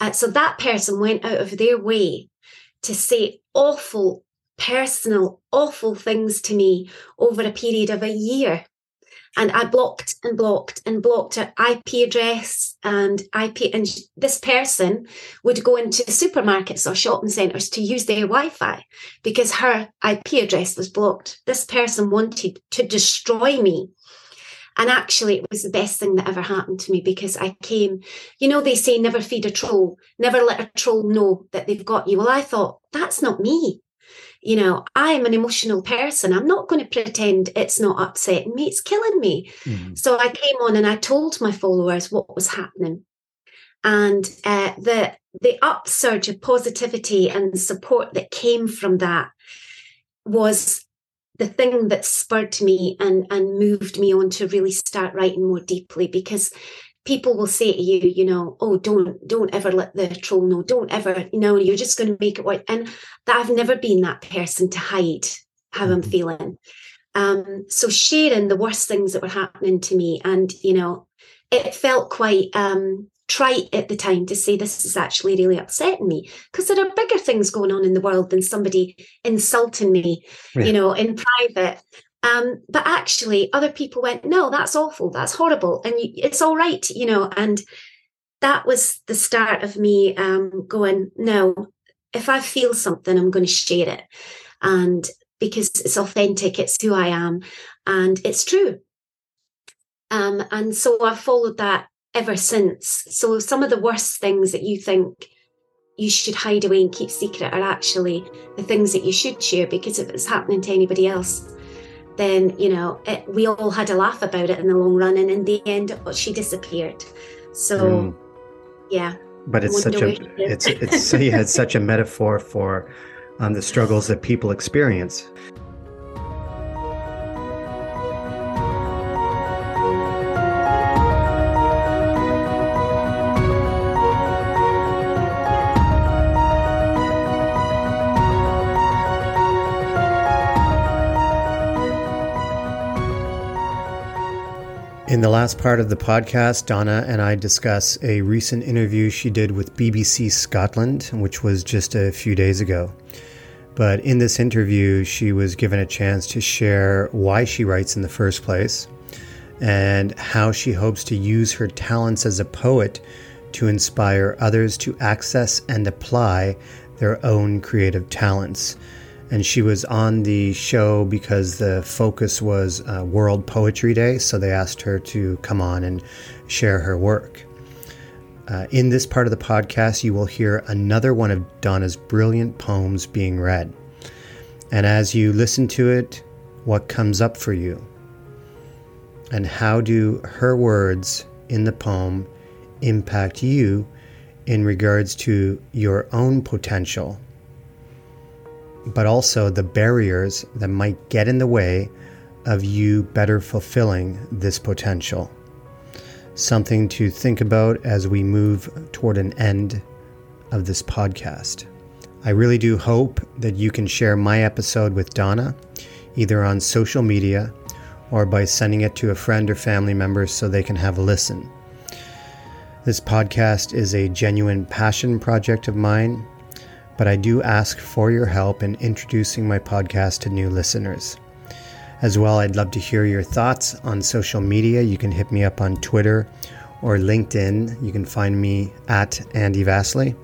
Uh, so that person went out of their way to say awful, personal, awful things to me over a period of a year. And I blocked and blocked and blocked her IP address and IP. And this person would go into supermarkets or shopping centres to use their Wi Fi because her IP address was blocked. This person wanted to destroy me. And actually, it was the best thing that ever happened to me because I came, you know, they say never feed a troll, never let a troll know that they've got you. Well, I thought, that's not me. You know, I'm an emotional person. I'm not going to pretend it's not upsetting me. It's killing me. Mm-hmm. So I came on and I told my followers what was happening. And uh, the the upsurge of positivity and support that came from that was the thing that spurred me and and moved me on to really start writing more deeply because people will say to you you know oh don't don't ever let the troll know don't ever you know you're just going to make it work and that i've never been that person to hide how i'm mm-hmm. feeling um so sharing the worst things that were happening to me and you know it felt quite um trite at the time to say this is actually really upsetting me because there are bigger things going on in the world than somebody insulting me, yeah. you know, in private. Um, but actually, other people went, no, that's awful, that's horrible, and you, it's all right, you know. And that was the start of me um, going, no, if I feel something, I'm going to share it, and because it's authentic, it's who I am, and it's true. Um, and so I followed that ever since. So some of the worst things that you think you should hide away and keep secret are actually the things that you should share because if it's happening to anybody else, then you know it, we all had a laugh about it in the long run, and in the end, she disappeared. So, mm. yeah. But it's such a it's it's yeah, it's such a metaphor for um, the struggles that people experience. The last part of the podcast, Donna and I discuss a recent interview she did with BBC Scotland, which was just a few days ago. But in this interview, she was given a chance to share why she writes in the first place and how she hopes to use her talents as a poet to inspire others to access and apply their own creative talents and she was on the show because the focus was uh, World Poetry Day, so they asked her to come on and share her work. Uh, in this part of the podcast, you will hear another one of Donna's brilliant poems being read. And as you listen to it, what comes up for you? And how do her words in the poem impact you in regards to your own potential but also the barriers that might get in the way of you better fulfilling this potential. Something to think about as we move toward an end of this podcast. I really do hope that you can share my episode with Donna, either on social media or by sending it to a friend or family member so they can have a listen. This podcast is a genuine passion project of mine but I do ask for your help in introducing my podcast to new listeners. As well, I'd love to hear your thoughts on social media. You can hit me up on Twitter or LinkedIn. You can find me at Andy Vasily.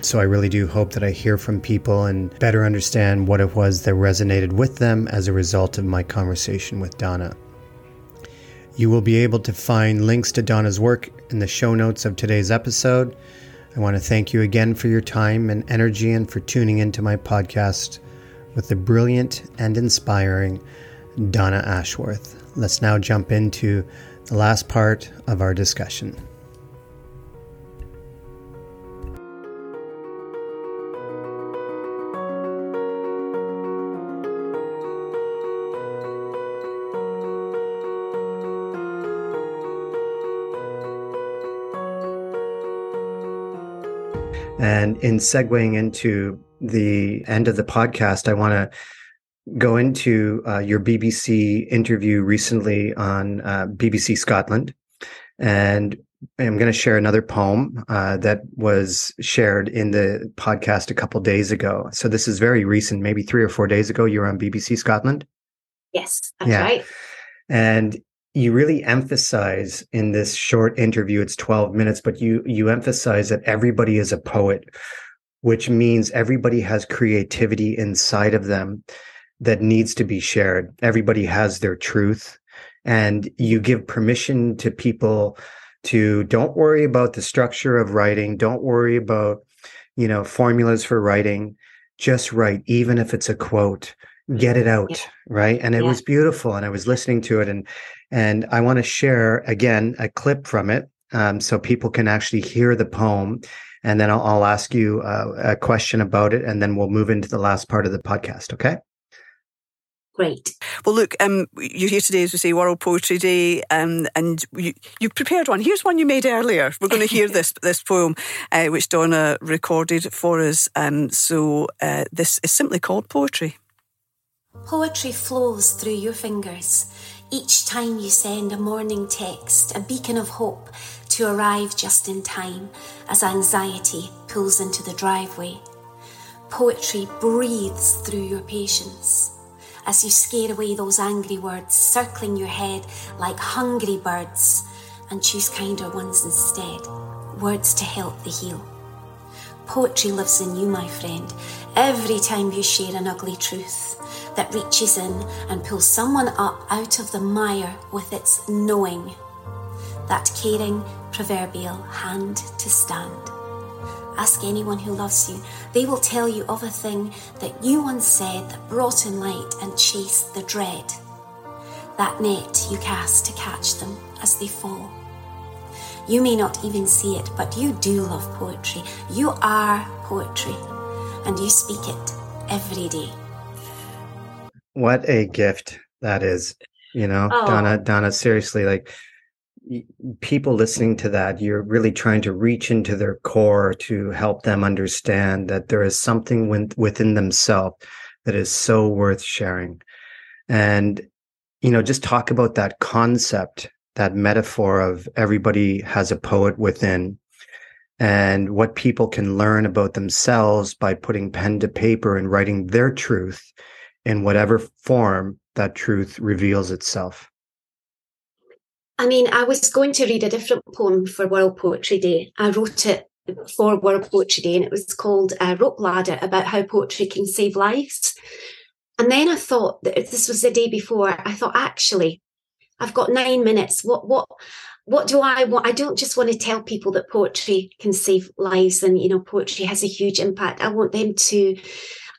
So I really do hope that I hear from people and better understand what it was that resonated with them as a result of my conversation with Donna. You will be able to find links to Donna's work in the show notes of today's episode. I want to thank you again for your time and energy and for tuning into my podcast with the brilliant and inspiring Donna Ashworth. Let's now jump into the last part of our discussion. In segueing into the end of the podcast, I want to go into uh, your BBC interview recently on uh, BBC Scotland. And I'm going to share another poem uh, that was shared in the podcast a couple days ago. So this is very recent, maybe three or four days ago. You were on BBC Scotland. Yes, that's yeah. right. And you really emphasize in this short interview it's 12 minutes but you you emphasize that everybody is a poet which means everybody has creativity inside of them that needs to be shared. Everybody has their truth and you give permission to people to don't worry about the structure of writing. Don't worry about you know formulas for writing. Just write even if it's a quote. Get it out yeah. right? And it yeah. was beautiful and i was listening to it and and I want to share again a clip from it um, so people can actually hear the poem. And then I'll, I'll ask you uh, a question about it, and then we'll move into the last part of the podcast. Okay. Great. Well, look, um, you're here today, as we say, World Poetry Day, um, and you, you prepared one. Here's one you made earlier. We're going to hear this this poem, uh, which Donna recorded for us. Um, so uh, this is simply called poetry. Poetry flows through your fingers each time you send a morning text, a beacon of hope to arrive just in time as anxiety pulls into the driveway. Poetry breathes through your patience as you scare away those angry words circling your head like hungry birds and choose kinder ones instead, words to help the heal. Poetry lives in you, my friend, every time you share an ugly truth that reaches in and pulls someone up out of the mire with its knowing, that caring proverbial hand to stand. Ask anyone who loves you, they will tell you of a thing that you once said that brought in light and chased the dread. That net you cast to catch them as they fall. You may not even see it, but you do love poetry. You are poetry, and you speak it every day. What a gift that is. You know, oh. Donna, Donna, seriously, like people listening to that, you're really trying to reach into their core to help them understand that there is something within themselves that is so worth sharing. And, you know, just talk about that concept, that metaphor of everybody has a poet within and what people can learn about themselves by putting pen to paper and writing their truth in whatever form that truth reveals itself. I mean, I was going to read a different poem for World Poetry Day. I wrote it for World Poetry Day and it was called uh, Rope Ladder about how poetry can save lives. And then I thought that this was the day before, I thought, actually, I've got nine minutes. What, what, what do I want? I don't just want to tell people that poetry can save lives and, you know, poetry has a huge impact. I want them to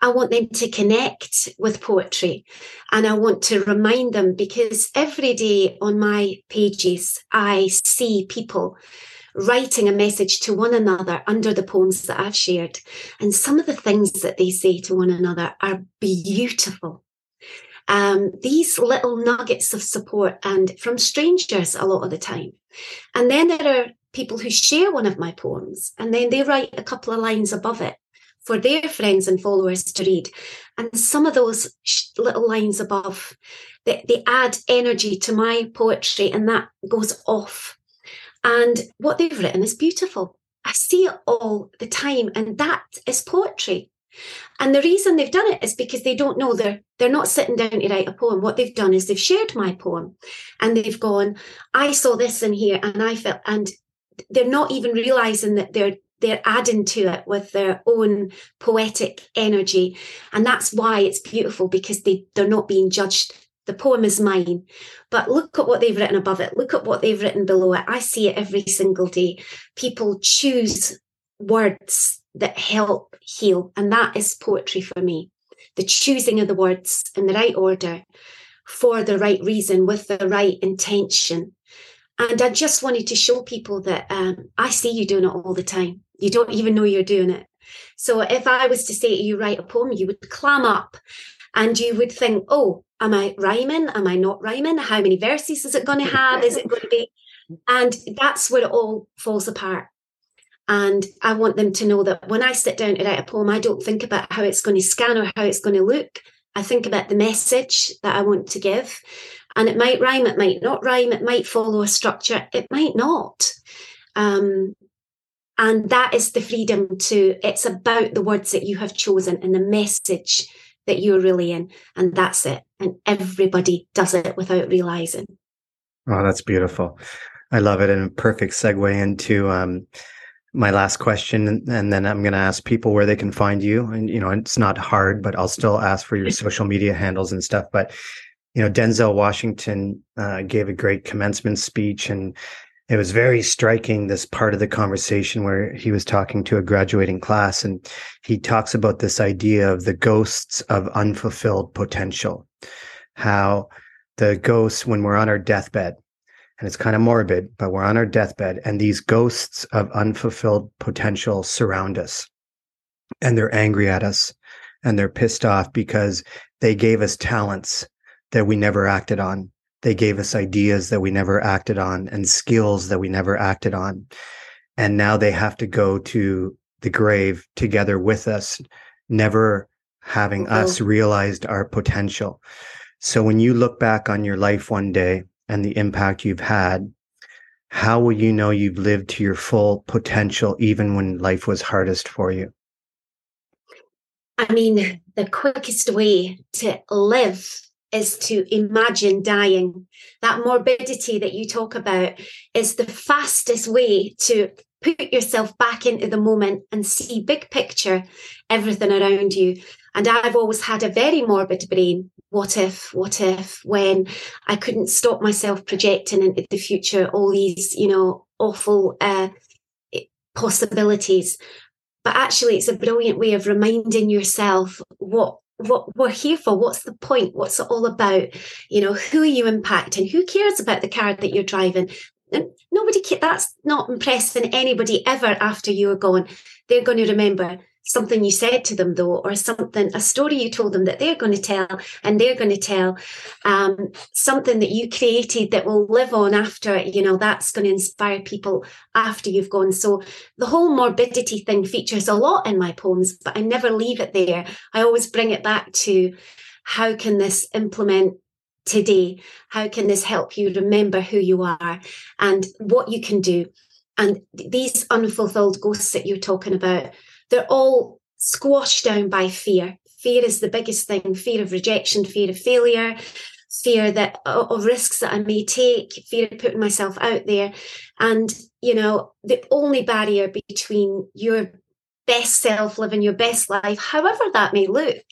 I want them to connect with poetry and I want to remind them because every day on my pages, I see people writing a message to one another under the poems that I've shared. And some of the things that they say to one another are beautiful. Um, these little nuggets of support and from strangers a lot of the time. And then there are people who share one of my poems and then they write a couple of lines above it for their friends and followers to read. And some of those little lines above, they, they add energy to my poetry and that goes off. And what they've written is beautiful. I see it all the time, and that is poetry. And the reason they've done it is because they don't know they're they're not sitting down to write a poem. What they've done is they've shared my poem and they've gone, I saw this in here and I felt and they're not even realizing that they're they're adding to it with their own poetic energy. And that's why it's beautiful because they, they're not being judged. The poem is mine, but look at what they've written above it. Look at what they've written below it. I see it every single day. People choose words that help heal. And that is poetry for me. The choosing of the words in the right order for the right reason with the right intention. And I just wanted to show people that um, I see you doing it all the time. You don't even know you're doing it. So if I was to say to you, write a poem, you would clam up and you would think, oh, am I rhyming? Am I not rhyming? How many verses is it going to have? Is it going to be? And that's where it all falls apart. And I want them to know that when I sit down to write a poem, I don't think about how it's going to scan or how it's going to look. I think about the message that I want to give. And it might rhyme, it might not rhyme, it might follow a structure, it might not. Um, and that is the freedom to, it's about the words that you have chosen and the message that you're really in. And that's it. And everybody does it without realizing. Oh, that's beautiful. I love it. And perfect segue into um, my last question. And then I'm going to ask people where they can find you. And, you know, it's not hard, but I'll still ask for your social media handles and stuff. But, you know, Denzel Washington uh, gave a great commencement speech and it was very striking this part of the conversation where he was talking to a graduating class and he talks about this idea of the ghosts of unfulfilled potential how the ghosts when we're on our deathbed and it's kind of morbid but we're on our deathbed and these ghosts of unfulfilled potential surround us and they're angry at us and they're pissed off because they gave us talents that we never acted on they gave us ideas that we never acted on and skills that we never acted on. And now they have to go to the grave together with us, never having mm-hmm. us realized our potential. So when you look back on your life one day and the impact you've had, how will you know you've lived to your full potential even when life was hardest for you? I mean, the quickest way to live is to imagine dying. That morbidity that you talk about is the fastest way to put yourself back into the moment and see big picture everything around you. And I've always had a very morbid brain. What if, what if, when I couldn't stop myself projecting into the future all these, you know, awful uh, possibilities. But actually, it's a brilliant way of reminding yourself what what we're here for. What's the point? What's it all about? You know who are you impacting? Who cares about the car that you're driving? And nobody that's not impressing anybody ever after you're gone. They're going to remember something you said to them though or something a story you told them that they're going to tell and they're going to tell um, something that you created that will live on after you know that's going to inspire people after you've gone. So the whole morbidity thing features a lot in my poems but i never leave it there. I always bring it back to how can this implement today? How can this help you remember who you are and what you can do? And these unfulfilled ghosts that you're talking about they're all squashed down by fear. Fear is the biggest thing fear of rejection, fear of failure, fear that of risks that I may take, fear of putting myself out there. And, you know, the only barrier between your best self living your best life, however that may look.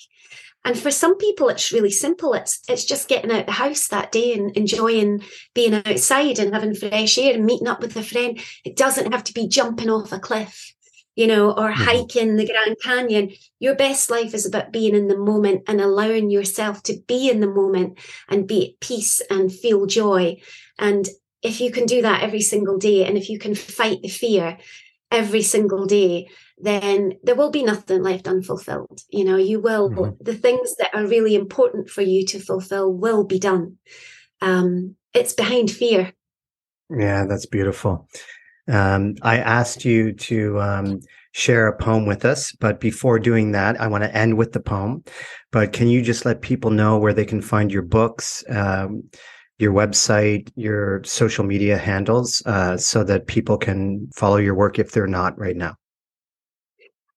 And for some people, it's really simple. It's it's just getting out the house that day and enjoying being outside and having fresh air and meeting up with a friend. It doesn't have to be jumping off a cliff you know, or mm-hmm. hiking the Grand Canyon. Your best life is about being in the moment and allowing yourself to be in the moment and be at peace and feel joy. And if you can do that every single day, and if you can fight the fear every single day, then there will be nothing left unfulfilled. You know, you will, mm-hmm. the things that are really important for you to fulfill will be done. Um, it's behind fear. Yeah, that's beautiful. Um, I asked you to um, share a poem with us, but before doing that, I want to end with the poem. But can you just let people know where they can find your books, um, your website, your social media handles, uh, so that people can follow your work if they're not right now?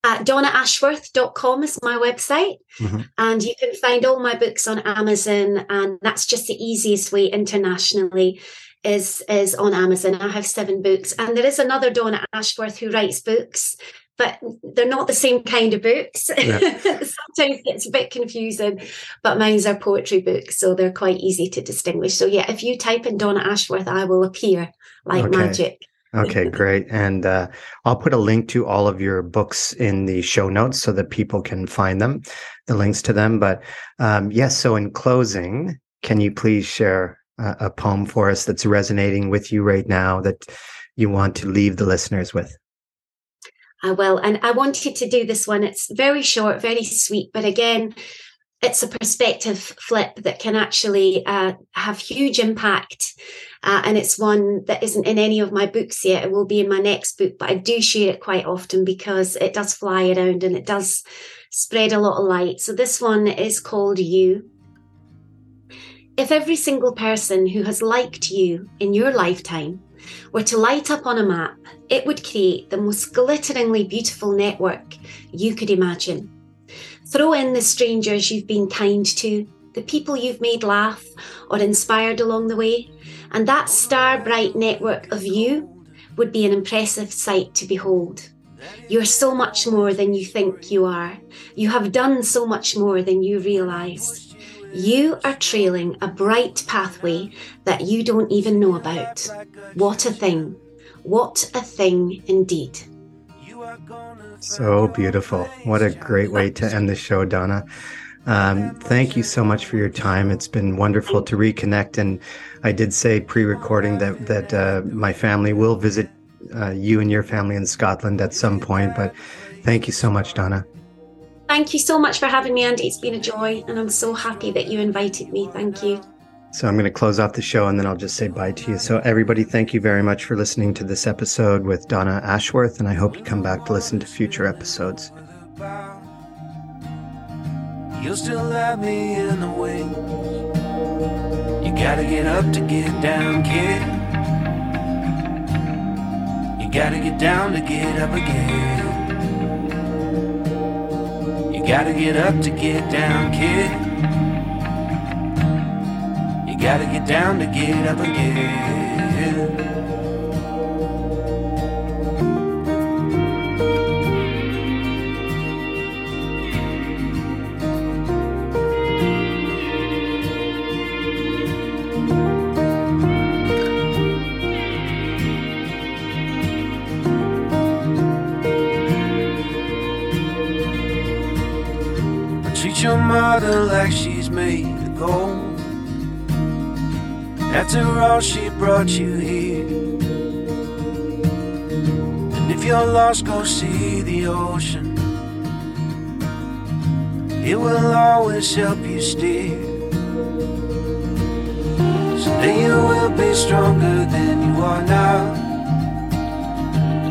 Uh, donnaashworth.com is my website. Mm-hmm. And you can find all my books on Amazon. And that's just the easiest way internationally is is on Amazon. I have seven books, and there is another Donna Ashworth who writes books, but they're not the same kind of books. Yeah. Sometimes it's a bit confusing, but mine's are poetry books, so they're quite easy to distinguish. So yeah, if you type in Donna Ashworth, I will appear like okay. magic. okay, great. And uh, I'll put a link to all of your books in the show notes so that people can find them, the links to them. But um, yes, so in closing, can you please share a poem for us that's resonating with you right now that you want to leave the listeners with? I will. And I wanted to do this one. It's very short, very sweet, but again, it's a perspective flip that can actually uh, have huge impact. Uh, and it's one that isn't in any of my books yet. It will be in my next book, but I do share it quite often because it does fly around and it does spread a lot of light. So this one is called You. If every single person who has liked you in your lifetime were to light up on a map, it would create the most glitteringly beautiful network you could imagine. Throw in the strangers you've been kind to, the people you've made laugh or inspired along the way, and that star bright network of you would be an impressive sight to behold. You're so much more than you think you are. You have done so much more than you realize. You are trailing a bright pathway that you don't even know about. What a thing. What a thing indeed. So beautiful. What a great way to end the show, Donna. Um, thank you so much for your time. It's been wonderful to reconnect. And I did say pre-recording that that uh, my family will visit uh, you and your family in Scotland at some point. But thank you so much, Donna. Thank you so much for having me, Andy. It's been a joy, and I'm so happy that you invited me. Thank you. So I'm going to close off the show and then I'll just say bye to you. So everybody, thank you very much for listening to this episode with Donna Ashworth, and I hope you come back to listen to future episodes. You'll still have me in the wings. You gotta get up to get down, kid. You gotta get down to get up again. Gotta get up to get down, kid. You gotta get down to get up again. Your mother like she's made of gold. After all, she brought you here. And if you're lost, go see the ocean. It will always help you steer. Someday you will be stronger than you are now.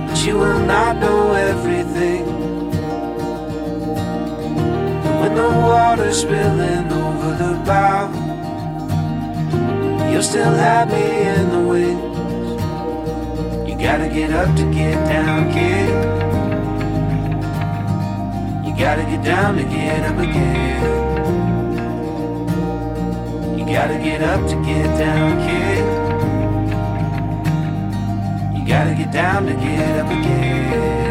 But you will not know everything. When the water's spilling over the bow, you'll still have me in the wings. You gotta get up to get down, kid. You gotta get down to get up again. You gotta get up to get down, kid. You gotta get down to get up again.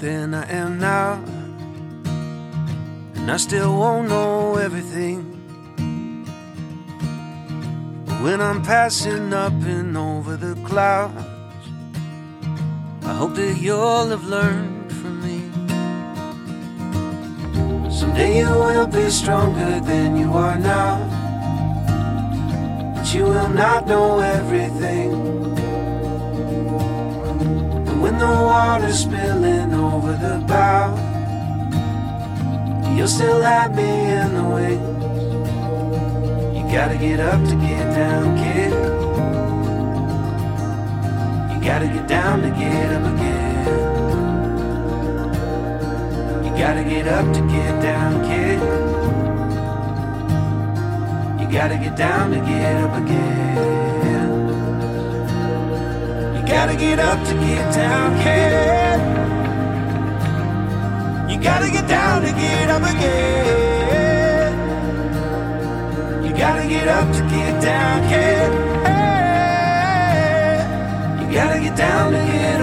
Than I am now. And I still won't know everything. When I'm passing up and over the clouds, I hope that you'll have learned from me. Someday you will be stronger than you are now. But you will not know everything. The water's spilling over the bow, you'll still have me in the wings. You gotta get up to get down, kid. You gotta get down to get up again. You gotta get up to get down, kid. You gotta get down to get up again. You gotta get up to get down, kid. You gotta get down to get up again. You gotta get up to get down. Hey, you gotta get down to get